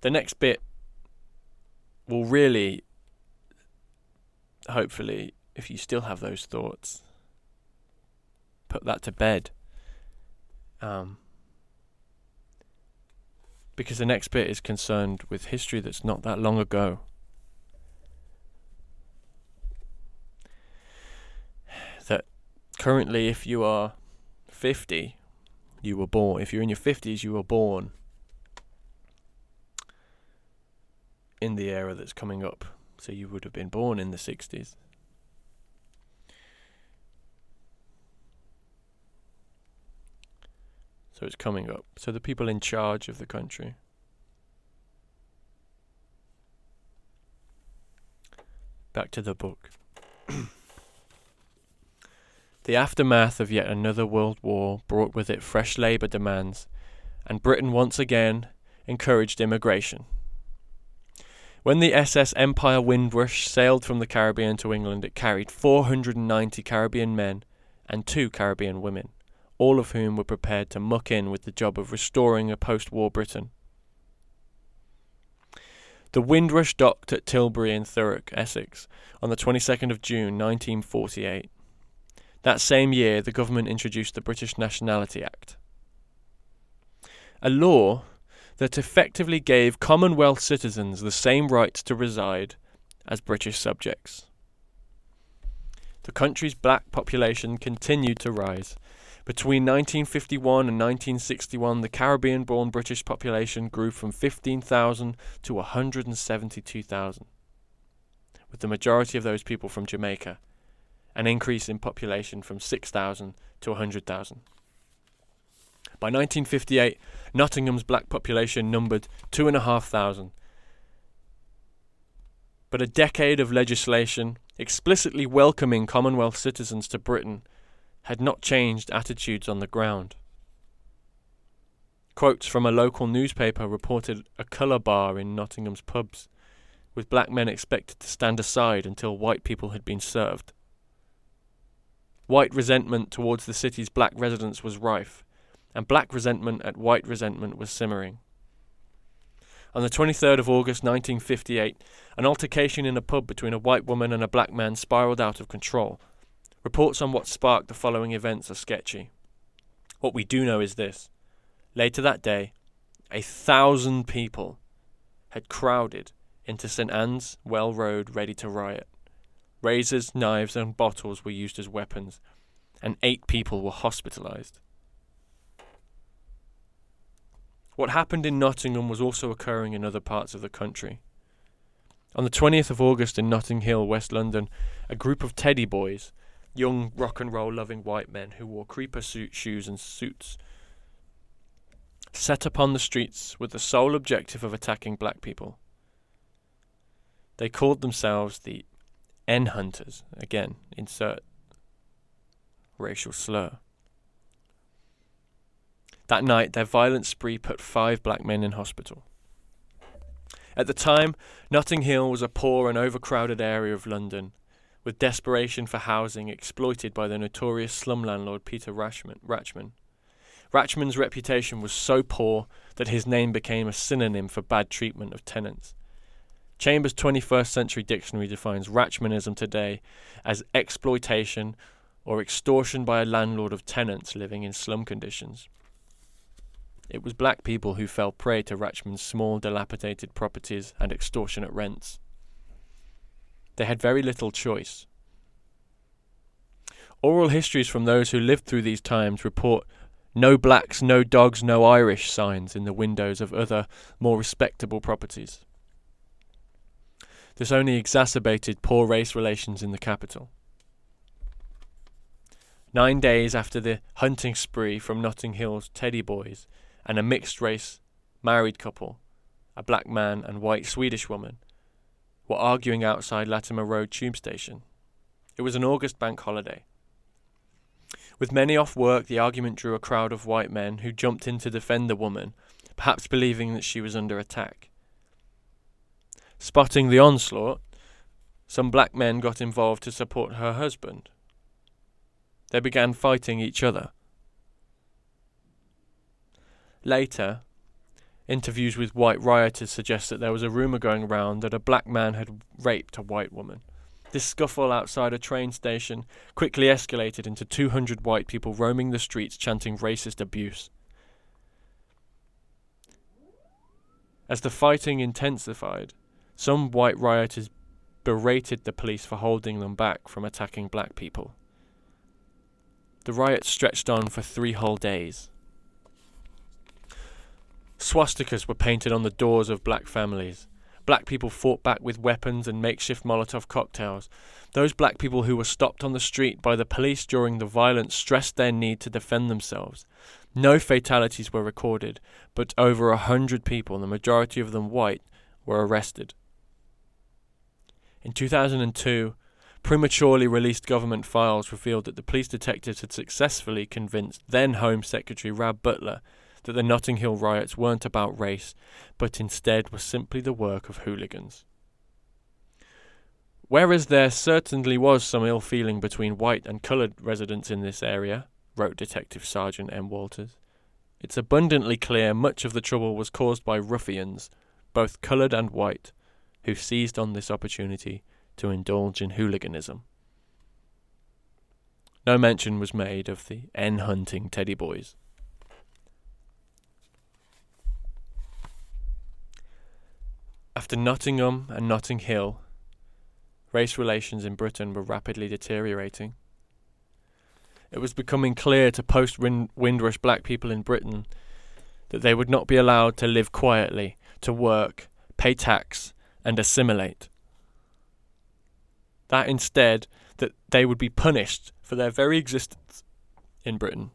The next bit will really hopefully if you still have those thoughts put that to bed. Um, because the next bit is concerned with history that's not that long ago currently, if you are 50, you were born. If you're in your 50s, you were born in the era that's coming up. So you would have been born in the 60s. So it's coming up. So the people in charge of the country. Back to the book. [CLEARS THROAT] the aftermath of yet another world war brought with it fresh labour demands, and Britain once again encouraged immigration. When the SS Empire Windrush sailed from the Caribbean to England, it carried 490 Caribbean men and two Caribbean women, all of whom were prepared to muck in with the job of restoring a post war Britain. The Windrush docked at Tilbury in Thurrock, Essex, on the 22nd of June 1948. That same year, the government introduced the British Nationality Act, a law that effectively gave Commonwealth citizens the same rights to reside as British subjects. The country's black population continued to rise. Between 1951 and 1961, the Caribbean born British population grew from 15,000 to 172,000, with the majority of those people from Jamaica, an increase in population from 6,000 to 100,000. By 1958, Nottingham's black population numbered 2,500. But a decade of legislation explicitly welcoming Commonwealth citizens to Britain had not changed attitudes on the ground. Quotes from a local newspaper reported a colour bar in Nottingham's pubs, with black men expected to stand aside until white people had been served. White resentment towards the city's black residents was rife, and black resentment at white resentment was simmering. On the 23rd of August 1958, an altercation in a pub between a white woman and a black man spiraled out of control. Reports on what sparked the following events are sketchy. What we do know is this. Later that day, a thousand people had crowded into St. Anne's Well Road ready to riot. Razors, knives, and bottles were used as weapons, and eight people were hospitalized. What happened in Nottingham was also occurring in other parts of the country. On the 20th of August in Notting Hill, West London, a group of teddy boys, young rock and roll loving white men who wore creeper suit shoes and suits, set upon the streets with the sole objective of attacking black people. They called themselves the N Hunters. Again, insert racial slur. That night, their violent spree put five black men in hospital. At the time, Notting Hill was a poor and overcrowded area of London, with desperation for housing exploited by the notorious slum landlord Peter Rachman. Rachman. Rachman's reputation was so poor that his name became a synonym for bad treatment of tenants. Chambers' 21st Century Dictionary defines Rachmanism today as exploitation or extortion by a landlord of tenants living in slum conditions. It was black people who fell prey to Rachman's small, dilapidated properties and extortionate rents. They had very little choice. Oral histories from those who lived through these times report no blacks, no dogs, no Irish signs in the windows of other, more respectable properties. This only exacerbated poor race relations in the capital. Nine days after the hunting spree from Notting Hill's Teddy Boys, and a mixed race married couple, a black man and white Swedish woman, were arguing outside Latimer Road tube station. It was an August bank holiday. With many off work, the argument drew a crowd of white men who jumped in to defend the woman, perhaps believing that she was under attack. Spotting the onslaught, some black men got involved to support her husband. They began fighting each other. Later, interviews with white rioters suggest that there was a rumour going around that a black man had raped a white woman. This scuffle outside a train station quickly escalated into 200 white people roaming the streets chanting racist abuse. As the fighting intensified, some white rioters berated the police for holding them back from attacking black people. The riots stretched on for three whole days. Swastikas were painted on the doors of black families. Black people fought back with weapons and makeshift Molotov cocktails. Those black people who were stopped on the street by the police during the violence stressed their need to defend themselves. No fatalities were recorded, but over a hundred people, the majority of them white, were arrested. In 2002, prematurely released government files revealed that the police detectives had successfully convinced then Home Secretary Rab Butler that the Notting Hill riots weren't about race, but instead were simply the work of hooligans. Whereas there certainly was some ill feeling between white and coloured residents in this area, wrote Detective Sergeant M. Walters, it's abundantly clear much of the trouble was caused by ruffians, both coloured and white, who seized on this opportunity to indulge in hooliganism. No mention was made of the N hunting teddy boys. After Nottingham and Notting Hill, race relations in Britain were rapidly deteriorating. It was becoming clear to post Windrush black people in Britain that they would not be allowed to live quietly, to work, pay tax, and assimilate. That instead, that they would be punished for their very existence in Britain.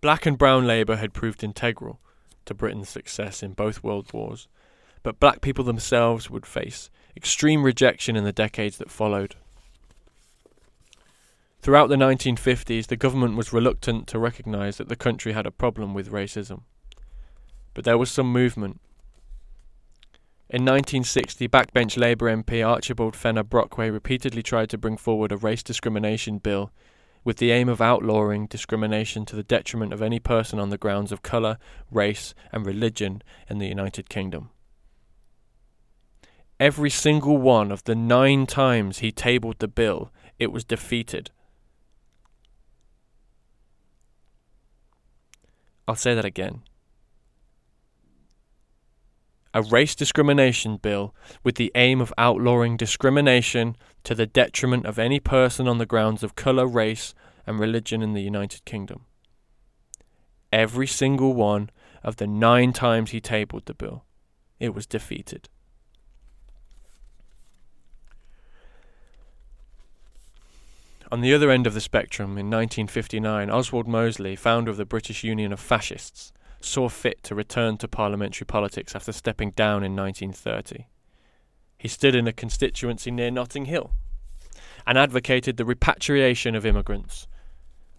Black and brown labour had proved integral to Britain's success in both world wars, but black people themselves would face extreme rejection in the decades that followed. Throughout the 1950s, the government was reluctant to recognise that the country had a problem with racism. But there was some movement. In 1960, backbench Labour MP Archibald Fenner Brockway repeatedly tried to bring forward a race discrimination bill with the aim of outlawing discrimination to the detriment of any person on the grounds of colour, race, and religion in the United Kingdom every single one of the nine times he tabled the bill, it was defeated. I'll say that again. A race discrimination bill with the aim of outlawing discrimination to the detriment of any person on the grounds of colour, race, and religion in the United Kingdom. Every single one of the nine times he tabled the bill, it was defeated. On the other end of the spectrum, in 1959, Oswald Mosley, founder of the British Union of Fascists, saw fit to return to parliamentary politics after stepping down in 1930. He stood in a constituency near Notting Hill and advocated the repatriation of immigrants,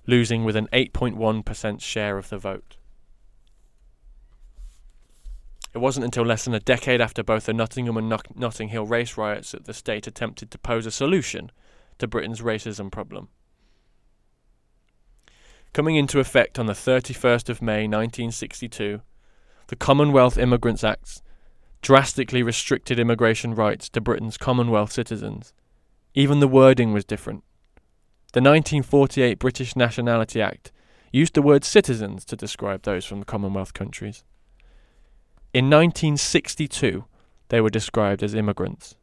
losing with an 8.1% share of the vote. It wasn't until less than a decade after both the Nottingham and Notting Hill race riots that the state attempted to pose a solution to Britain's racism problem. Coming into effect on the 31st of May 1962, the Commonwealth Immigrants Act drastically restricted immigration rights to Britain's Commonwealth citizens. Even the wording was different. The 1948 British Nationality Act used the word citizens to describe those from the Commonwealth countries. In 1962, they were described as immigrants,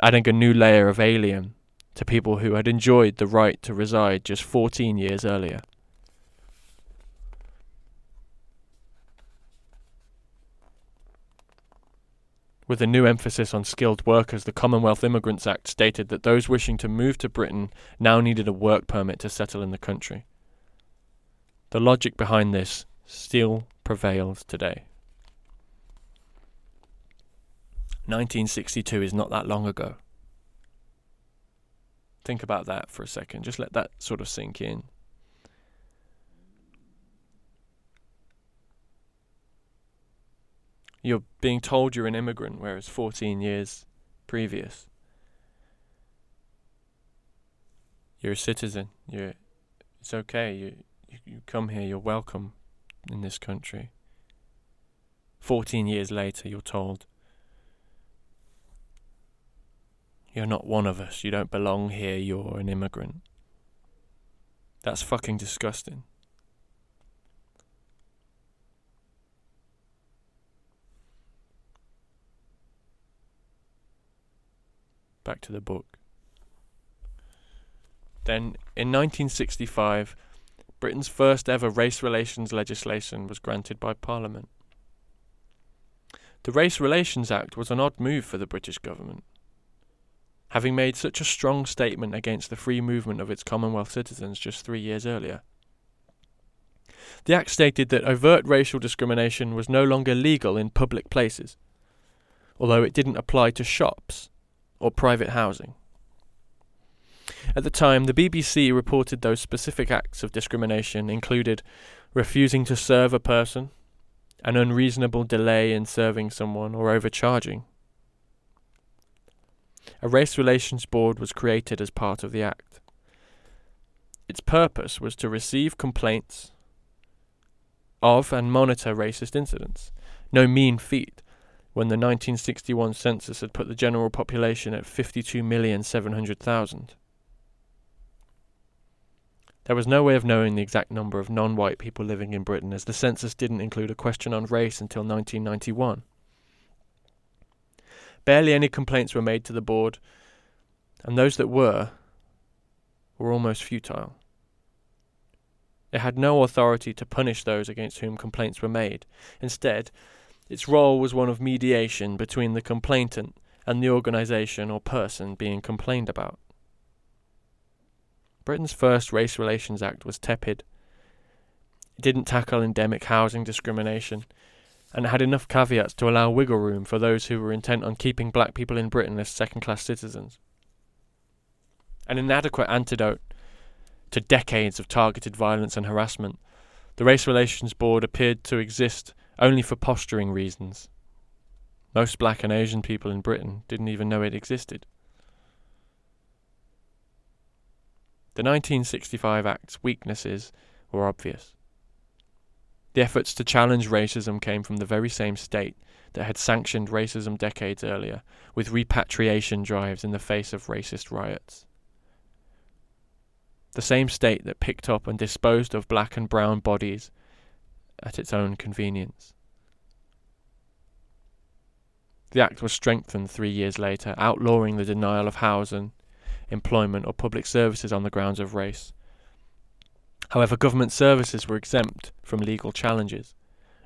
adding a new layer of alien to people who had enjoyed the right to reside just 14 years earlier. With a new emphasis on skilled workers, the Commonwealth Immigrants Act stated that those wishing to move to Britain now needed a work permit to settle in the country. The logic behind this still prevails today. 1962 is not that long ago. Think about that for a second. Just let that sort of sink in. You're being told you're an immigrant, whereas 14 years previous, you're a citizen. You're, it's okay. You, you, you come here. You're welcome in this country. 14 years later, you're told You're not one of us. You don't belong here. You're an immigrant. That's fucking disgusting. Back to the book. Then, in 1965, Britain's first ever race relations legislation was granted by Parliament. The Race Relations Act was an odd move for the British government. Having made such a strong statement against the free movement of its Commonwealth citizens just three years earlier. The Act stated that overt racial discrimination was no longer legal in public places, although it didn't apply to shops or private housing. At the time, the BBC reported those specific acts of discrimination included refusing to serve a person, an unreasonable delay in serving someone, or overcharging. A race relations board was created as part of the Act. Its purpose was to receive complaints of and monitor racist incidents. No mean feat when the 1961 census had put the general population at 52,700,000. There was no way of knowing the exact number of non white people living in Britain, as the census didn't include a question on race until 1991. Barely any complaints were made to the board, and those that were were almost futile. It had no authority to punish those against whom complaints were made. Instead, its role was one of mediation between the complainant and the organisation or person being complained about. Britain's first Race Relations Act was tepid. It didn't tackle endemic housing discrimination, and had enough caveats to allow wiggle room for those who were intent on keeping black people in Britain as second class citizens. An inadequate antidote to decades of targeted violence and harassment, the Race Relations Board appeared to exist only for posturing reasons. Most black and Asian people in Britain didn't even know it existed. The 1965 Act's weaknesses were obvious. The efforts to challenge racism came from the very same state that had sanctioned racism decades earlier, with repatriation drives in the face of racist riots the same state that picked up and disposed of black and brown bodies at its own convenience. The Act was strengthened three years later, outlawing the denial of housing, employment, or public services on the grounds of race. However, government services were exempt from legal challenges.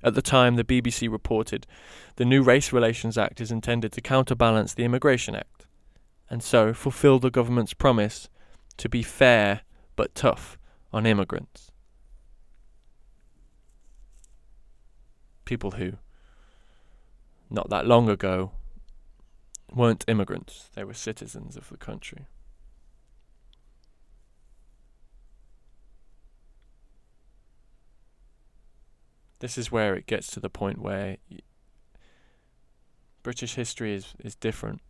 At the time, the BBC reported the new Race Relations Act is intended to counterbalance the Immigration Act, and so fulfil the government's promise to be fair but tough on immigrants. People who, not that long ago, weren't immigrants, they were citizens of the country. This is where it gets to the point where British history is, is different.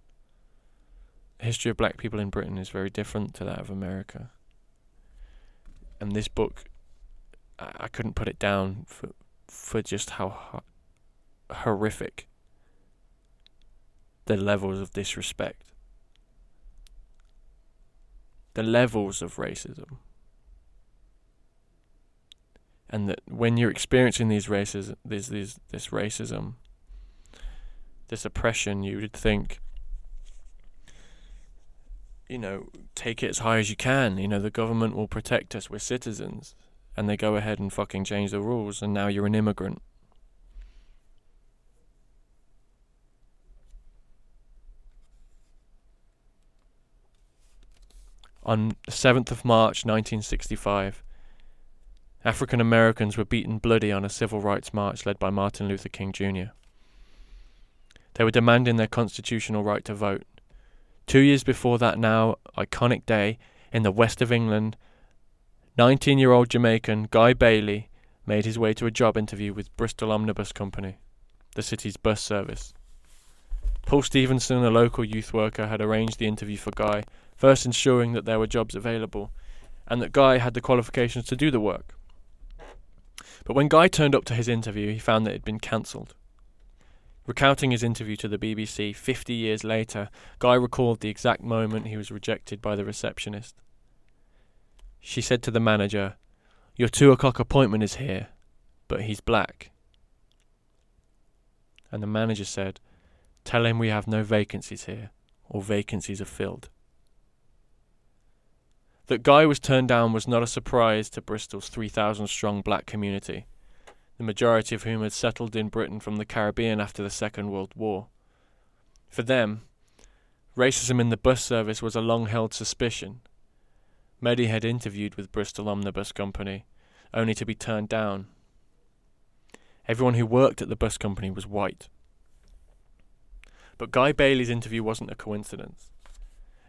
The history of black people in Britain is very different to that of America and this book, I, I couldn't put it down for for just how ho- horrific the levels of disrespect, the levels of racism, and that when you're experiencing these races, these these this racism, this oppression, you would think you know, take it as high as you can. You know, the government will protect us. We're citizens. And they go ahead and fucking change the rules, and now you're an immigrant. On the 7th of March 1965, African Americans were beaten bloody on a civil rights march led by Martin Luther King Jr. They were demanding their constitutional right to vote. Two years before that now iconic day in the west of England, 19 year old Jamaican Guy Bailey made his way to a job interview with Bristol Omnibus Company, the city's bus service. Paul Stephenson, a local youth worker, had arranged the interview for Guy, first ensuring that there were jobs available and that Guy had the qualifications to do the work. But when Guy turned up to his interview, he found that it had been cancelled. Recounting his interview to the BBC 50 years later, Guy recalled the exact moment he was rejected by the receptionist. She said to the manager, Your two o'clock appointment is here, but he's black. And the manager said, Tell him we have no vacancies here, or vacancies are filled. That Guy was turned down was not a surprise to Bristol's 3,000 strong black community, the majority of whom had settled in Britain from the Caribbean after the Second World War. For them, racism in the bus service was a long held suspicion. Mehdi had interviewed with Bristol Omnibus Company, only to be turned down. Everyone who worked at the bus company was white. But Guy Bailey's interview wasn't a coincidence.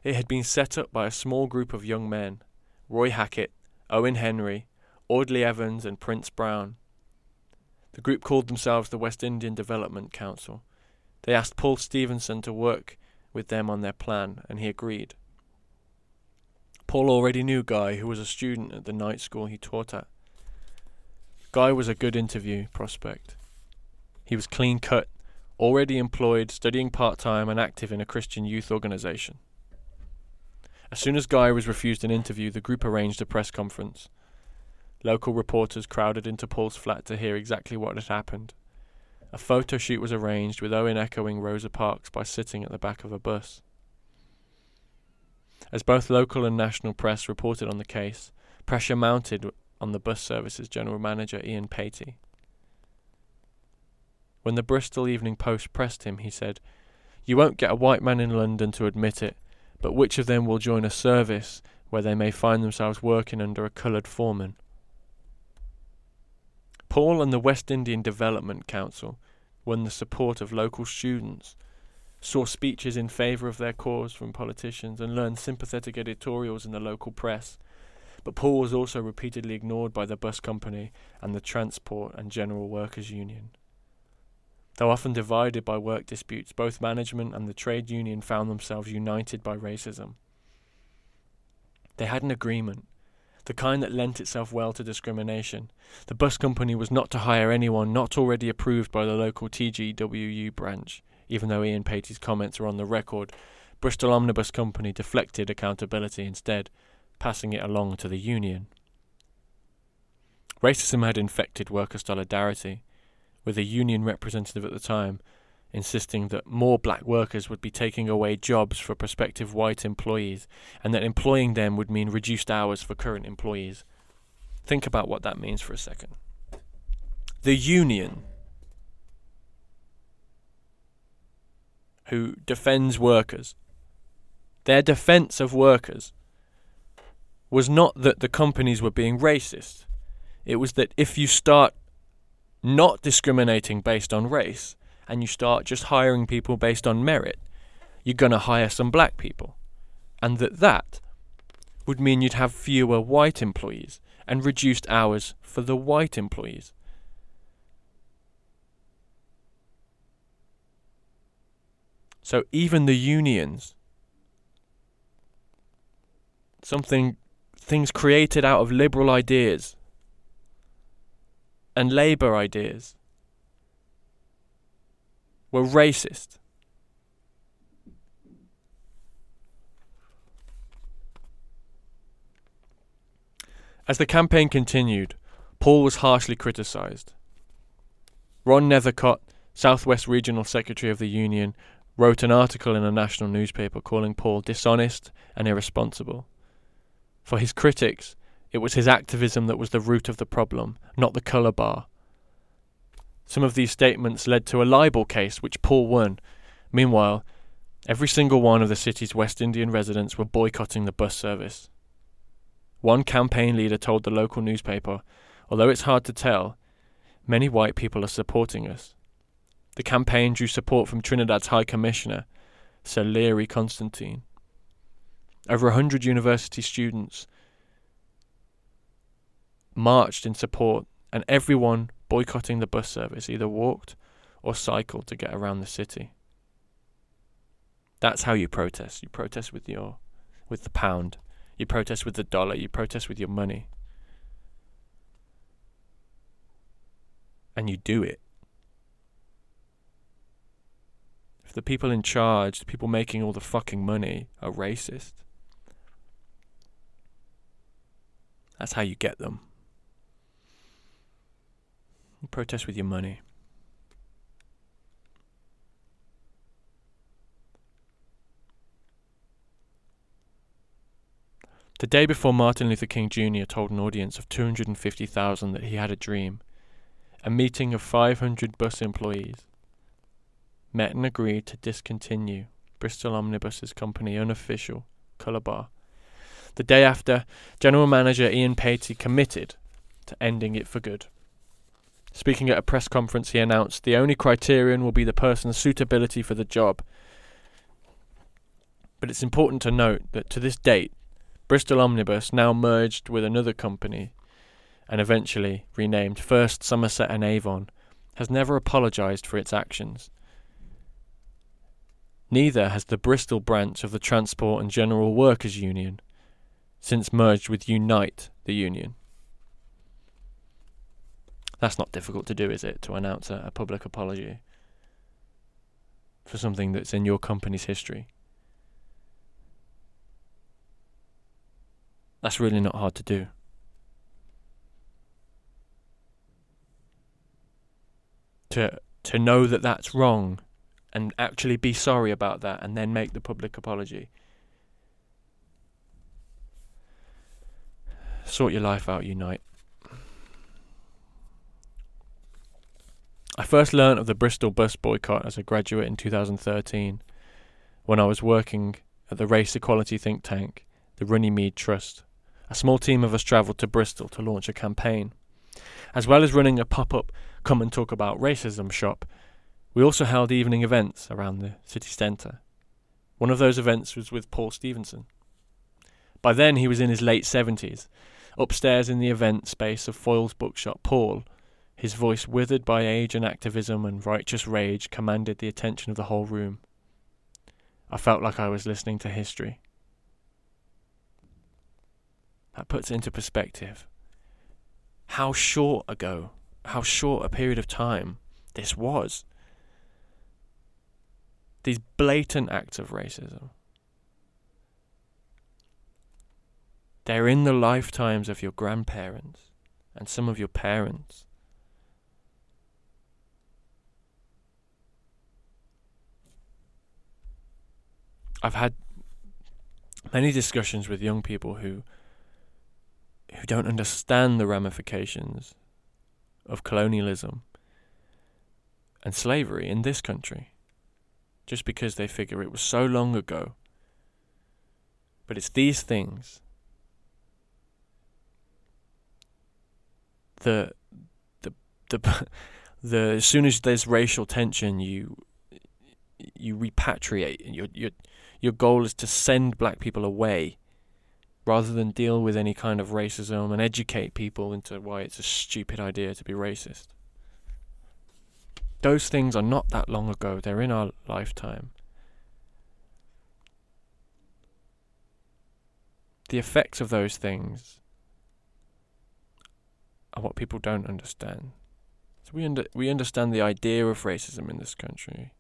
It had been set up by a small group of young men Roy Hackett, Owen Henry, Audley Evans, and Prince Brown. The group called themselves the West Indian Development Council. They asked Paul Stephenson to work with them on their plan, and he agreed. Paul already knew Guy, who was a student at the night school he taught at. Guy was a good interview prospect. He was clean cut, already employed, studying part time, and active in a Christian youth organization. As soon as Guy was refused an interview, the group arranged a press conference. Local reporters crowded into Paul's flat to hear exactly what had happened. A photo shoot was arranged with Owen echoing Rosa Parks by sitting at the back of a bus. As both local and national press reported on the case, pressure mounted on the bus service's general manager Ian Patey. When the Bristol Evening Post pressed him, he said, You won't get a white man in London to admit it, but which of them will join a service where they may find themselves working under a coloured foreman? Paul and the West Indian Development Council won the support of local students, saw speeches in favour of their cause from politicians, and learned sympathetic editorials in the local press. But Paul was also repeatedly ignored by the bus company and the Transport and General Workers Union. Though often divided by work disputes, both management and the trade union found themselves united by racism. They had an agreement the kind that lent itself well to discrimination. The bus company was not to hire anyone not already approved by the local TGWU branch, even though Ian Patey's comments are on the record. Bristol Omnibus Company deflected accountability instead, passing it along to the union. Racism had infected worker solidarity, with a union representative at the time insisting that more black workers would be taking away jobs for prospective white employees and that employing them would mean reduced hours for current employees. Think about what that means for a second. The union, who defends workers, their defense of workers was not that the companies were being racist. It was that if you start not discriminating based on race, and you start just hiring people based on merit, you're going to hire some black people. And that that would mean you'd have fewer white employees and reduced hours for the white employees. So even the unions, something, things created out of liberal ideas and labour ideas, were racist. As the campaign continued, Paul was harshly criticised. Ron Nethercott, Southwest Regional Secretary of the Union, wrote an article in a national newspaper calling Paul dishonest and irresponsible. For his critics, it was his activism that was the root of the problem, not the colour bar. Some of these statements led to a libel case which Paul won. Meanwhile, every single one of the city's West Indian residents were boycotting the bus service. One campaign leader told the local newspaper, although it's hard to tell, many white people are supporting us. The campaign drew support from Trinidad's High Commissioner, Sir Learie Constantine. Over a hundred university students marched in support, and everyone boycotting the bus service, either walked or cycled to get around the city. That's how you protest. You protest with your with the pound. You protest with the dollar. You protest with your money. And you do it. If the people in charge, the people making all the fucking money, are racist, that's how you get them. Protest with your money. The day before Martin Luther King Jr. told an audience of 250,000 that he had a dream, a meeting of 500 bus employees met and agreed to discontinue Bristol Omnibus's company unofficial colour bar. The day after, General Manager Ian Patey committed to ending it for good. Speaking at a press conference, he announced the only criterion will be the person's suitability for the job. But it's important to note that to this date, Bristol Omnibus, now merged with another company and eventually renamed First Somerset and Avon, has never apologised for its actions. Neither has the Bristol branch of the Transport and General Workers Union, since merged with Unite, the union. That's not difficult to do, is it, to announce a, a public apology for something that's in your company's history? That's really not hard to do. To to know that that's wrong and actually be sorry about that and then make the public apology. Sort your life out, Unite. I first learned of the Bristol bus boycott as a graduate in 2013 when I was working at the race equality think tank, the Runnymede Trust. A small team of us travelled to Bristol to launch a campaign. As well as running a pop up come and talk about racism shop, we also held evening events around the city centre. One of those events was with Paul Stephenson. By then he was in his late 70s. Upstairs in the event space of Foyles bookshop, Paul, his voice withered by age and activism and righteous rage, commanded the attention of the whole room. I felt like I was listening to history. That puts into perspective. How short ago, how short a period of time this was these blatant acts of racism. They're in the lifetimes of your grandparents and some of your parents. I've had many discussions with young people who who don't understand the ramifications of colonialism and slavery in this country just because they figure it was so long ago. But it's these things the the the [LAUGHS] the as soon as there's racial tension you you repatriate your your your goal is to send black people away rather than deal with any kind of racism and educate people into why it's a stupid idea to be racist those things are not that long ago, they're in our lifetime. The effects of those things are what people don't understand. So we under, we understand the idea of racism in this country,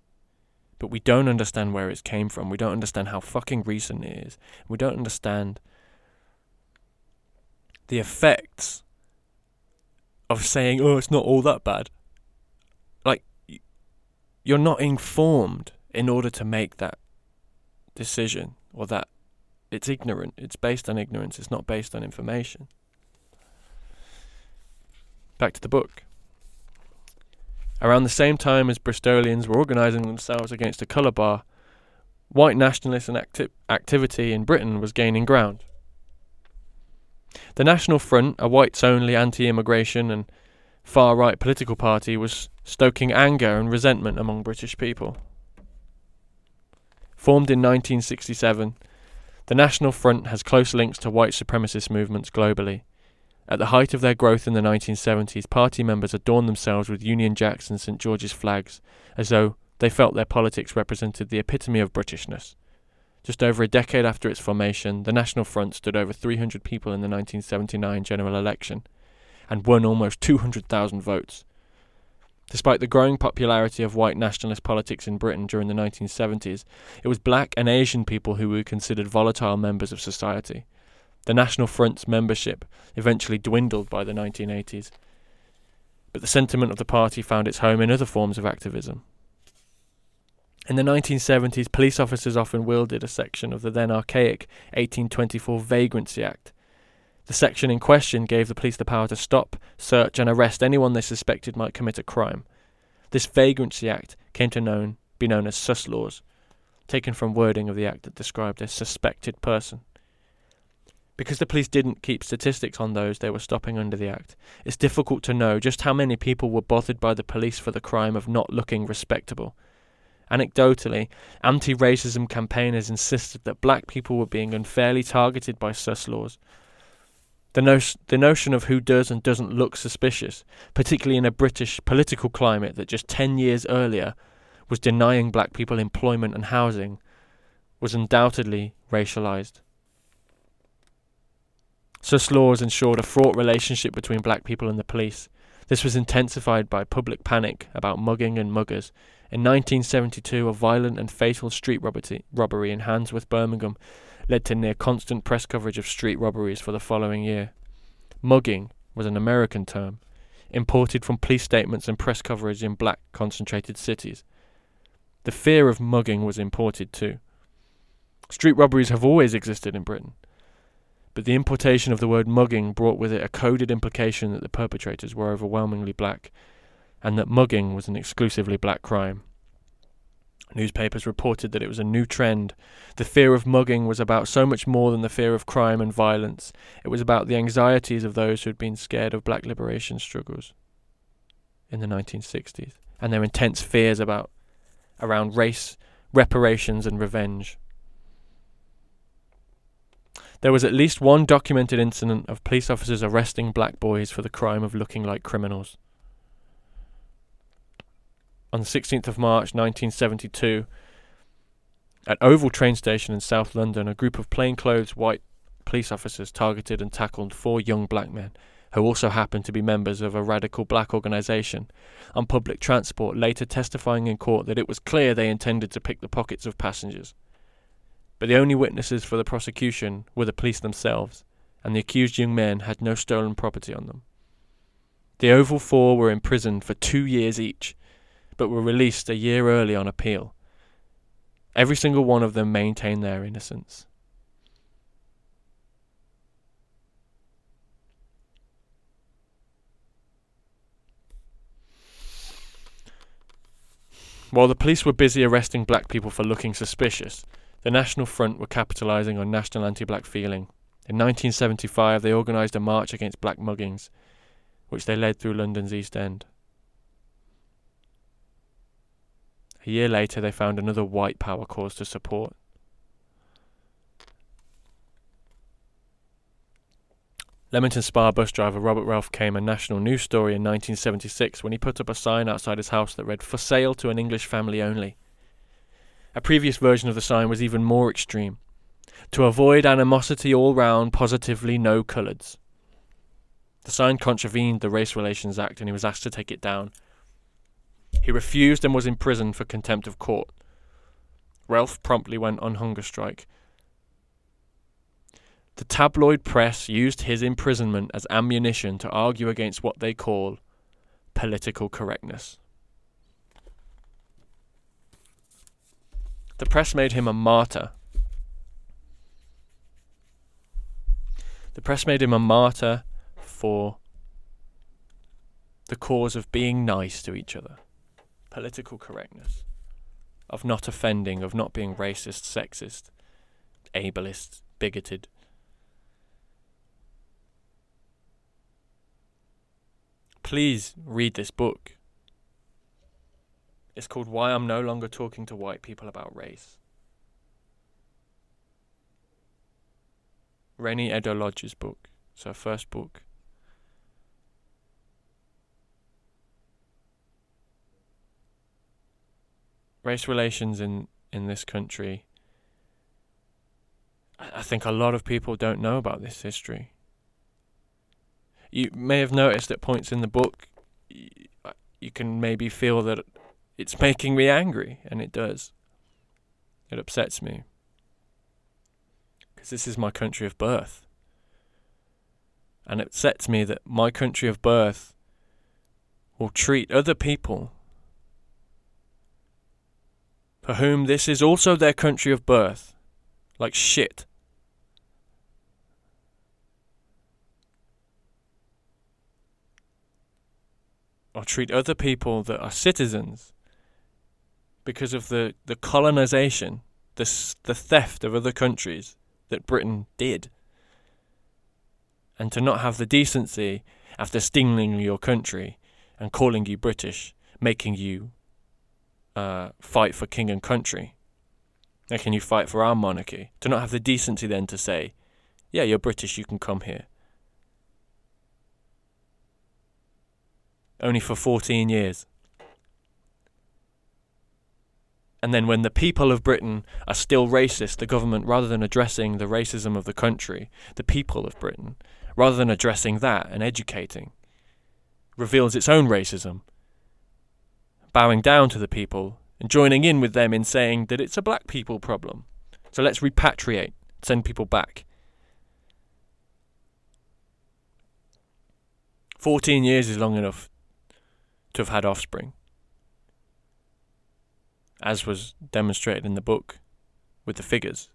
but we don't understand where it came from. We don't understand how fucking recent it is. We don't understand the effects of saying, "Oh, it's not all that bad." Like, you're not informed in order to make that decision or that it's ignorant. It's based on ignorance. It's not based on information. Back to the book. Around the same time as Bristolians were organising themselves against a colour bar, white nationalist acti- activity in Britain was gaining ground. The National Front, a whites only anti immigration and far right political party, was stoking anger and resentment among British people. Formed in 1967, the National Front has close links to white supremacist movements globally. At the height of their growth in the 1970s, party members adorned themselves with Union Jacks and St George's flags, as though they felt their politics represented the epitome of Britishness. Just over a decade after its formation, the National Front stood over 300 people in the 1979 general election and won almost 200,000 votes, Despite the growing popularity of white nationalist politics in Britain during the 1970s, it was black and Asian people who were considered volatile members of society. The National Front's membership eventually dwindled by the 1980s, but the sentiment of the party found its home in other forms of activism. In the 1970s, police officers often wielded a section of the then archaic 1824 Vagrancy Act. The section in question gave the police the power to stop, search, and arrest anyone they suspected might commit a crime. This Vagrancy Act came to known, be known as sus laws, taken from wording of the act that described a suspected person. Because the police didn't keep statistics on those they were stopping under the act, it's difficult to know just how many people were bothered by the police for the crime of not looking respectable. Anecdotally, anti racism campaigners insisted that black people were being unfairly targeted by sus laws. The, no- the notion of who does and doesn't look suspicious, particularly in a British political climate that just 10 years earlier was denying black people employment and housing, was undoubtedly racialized. Sus laws ensured a fraught relationship between black people and the police. This was intensified by public panic about mugging and muggers. In 1972, a violent and fatal street robbery in Handsworth, Birmingham, led to near constant press coverage of street robberies for the following year. Mugging was an American term, imported from police statements and press coverage in black concentrated cities. The fear of mugging was imported too. Street robberies have always existed in Britain, but the importation of the word mugging brought with it a coded implication that the perpetrators were overwhelmingly black, and that mugging was an exclusively black crime. Newspapers reported that it was a new trend. The fear of mugging was about so much more than the fear of crime and violence. It was about the anxieties of those who had been scared of black liberation struggles in the 1960s and their intense fears about around race, reparations, and revenge. There was at least one documented incident of police officers arresting black boys for the crime of looking like criminals. On the 16th of March 1972, at Oval train station in South London, a group of plainclothes white police officers targeted and tackled four young black men who also happened to be members of a radical black organisation, on public transport, later testifying in court that it was clear they intended to pick the pockets of passengers. But the only witnesses for the prosecution were the police themselves, and the accused young men had no stolen property on them. The Oval Four were imprisoned for two years each, but were released a year early on appeal. Every single one of them maintained their innocence. While the police were busy arresting black people for looking suspicious, the National Front were capitalising on national anti black feeling. In 1975, they organised a march against black muggings, which they led through London's East End. A year later, they found another white power cause to support Leamington Spa bus driver Robert Relf came a national news story in 1976 when he put up a sign outside his house that read, For sale to an English family only. A previous version of the sign was even more extreme. To avoid animosity all round, positively no coloureds. The sign contravened the Race Relations Act and he was asked to take it down. He refused and was imprisoned for contempt of court. Relf promptly went on hunger strike the tabloid press used his imprisonment as ammunition to argue against what they call political correctness. The press made him a martyr. The press made him a martyr for the cause of being nice to each other, political correctness, of not offending, of not being racist, sexist, ableist, bigoted. please read this book. It's called Why I'm No Longer Talking to White People About Race. Reni Eddo-Lodge's book. It's her first book. Race relations in, in this country. I think a lot of people don't know about this history you may have noticed at points in the book, you can maybe feel that it's making me angry, and it does. It upsets me. Because this is my country of birth. And it upsets me that my country of birth will treat other people for whom this is also their country of birth, like shit. Or treat other people that are citizens because of the, the colonization, the, the theft of other countries that Britain did. And to not have the decency after stealing your country and calling you British, making you uh, fight for king and country, making you fight for our monarchy, to not have the decency then to say, yeah, you're British, you can come here. Only for 14 years. And then when the people of Britain are still racist, the government, rather than addressing the racism of the country, the people of Britain, rather than addressing that and educating, reveals its own racism, bowing down to the people and joining in with them in saying that it's a black people problem. So let's repatriate, send people back. 14 years is long enough to have had offspring, as was demonstrated in the book with the figures.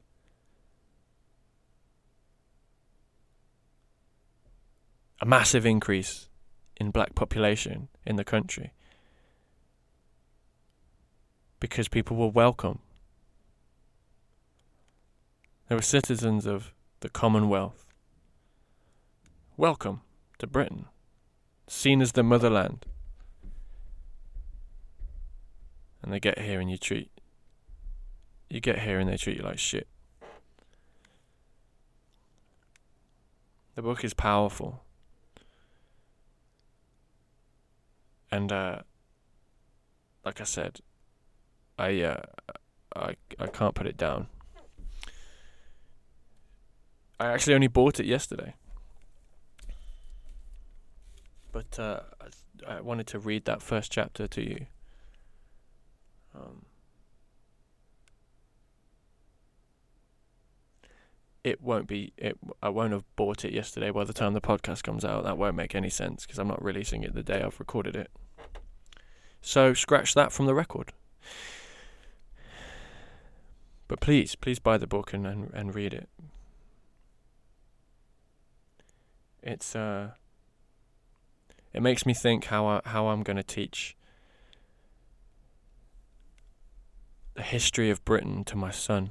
A massive increase in black population in the country because people were welcome. They were citizens of the Commonwealth. Welcome to Britain, seen as the motherland. And they get here and you treat you get here and they treat you like shit. The book is powerful. and uh, like I said, I uh, I I can't put it down. I actually only bought it yesterday, but uh, I, I wanted to read that first chapter to you. Um, it won't be it I won't have bought it yesterday by the time the podcast comes out that won't make any sense because I'm not releasing it the day I've recorded it so scratch that from the record. But please, please buy the book and, and, and read it. It's uh it makes me think how I, how I'm going to teach the history of Britain to my son.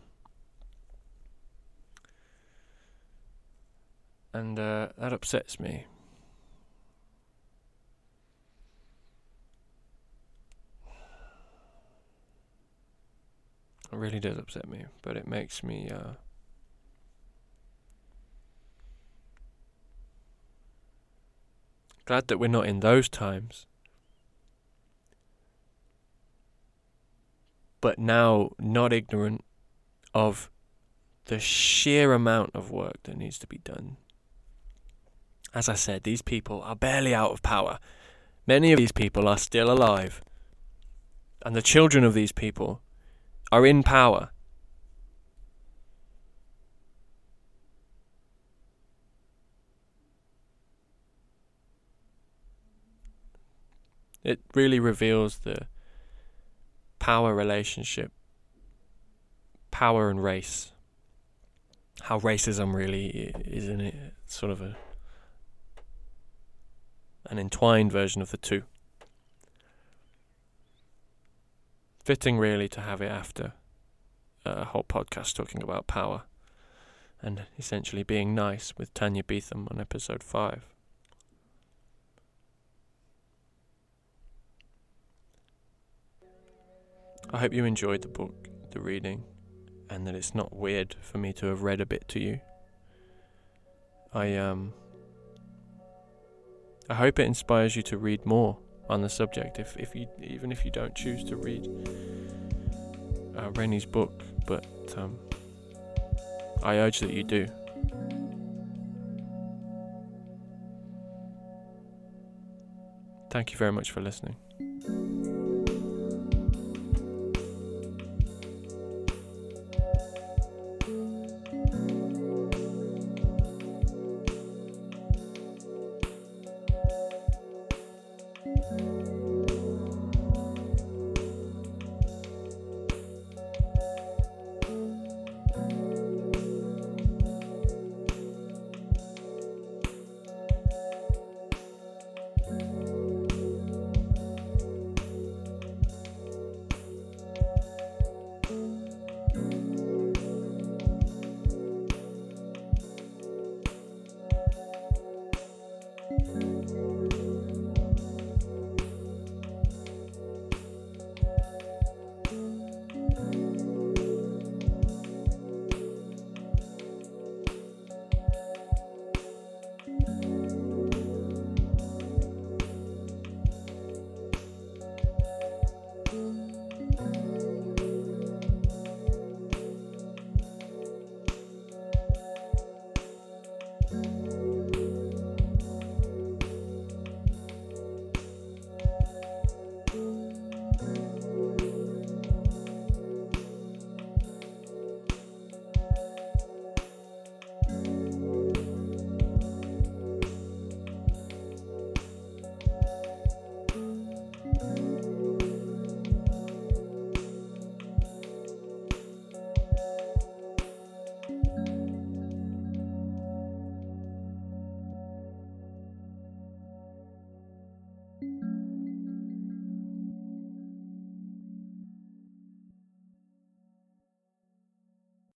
And uh, that upsets me It really does upset me, but it makes me uh, glad that we're not in those times. But now not ignorant of the sheer amount of work that needs to be done. As I said, these people are barely out of power. Many of these people are still alive. And the children of these people are in power. It really reveals the power relationship, power and race. How racism really is in it, sort of a an entwined version of the two. fitting really to have it after uh, a whole podcast talking about power and essentially being nice with Tanya Beetham on episode 5. I hope you enjoyed the book, the reading, and that it's not weird for me to have read a bit to you. I um I hope it inspires you to read more on the subject. If if you even if you don't choose to read uh, Reni's book, but um, I urge that you do. Thank you very much for listening.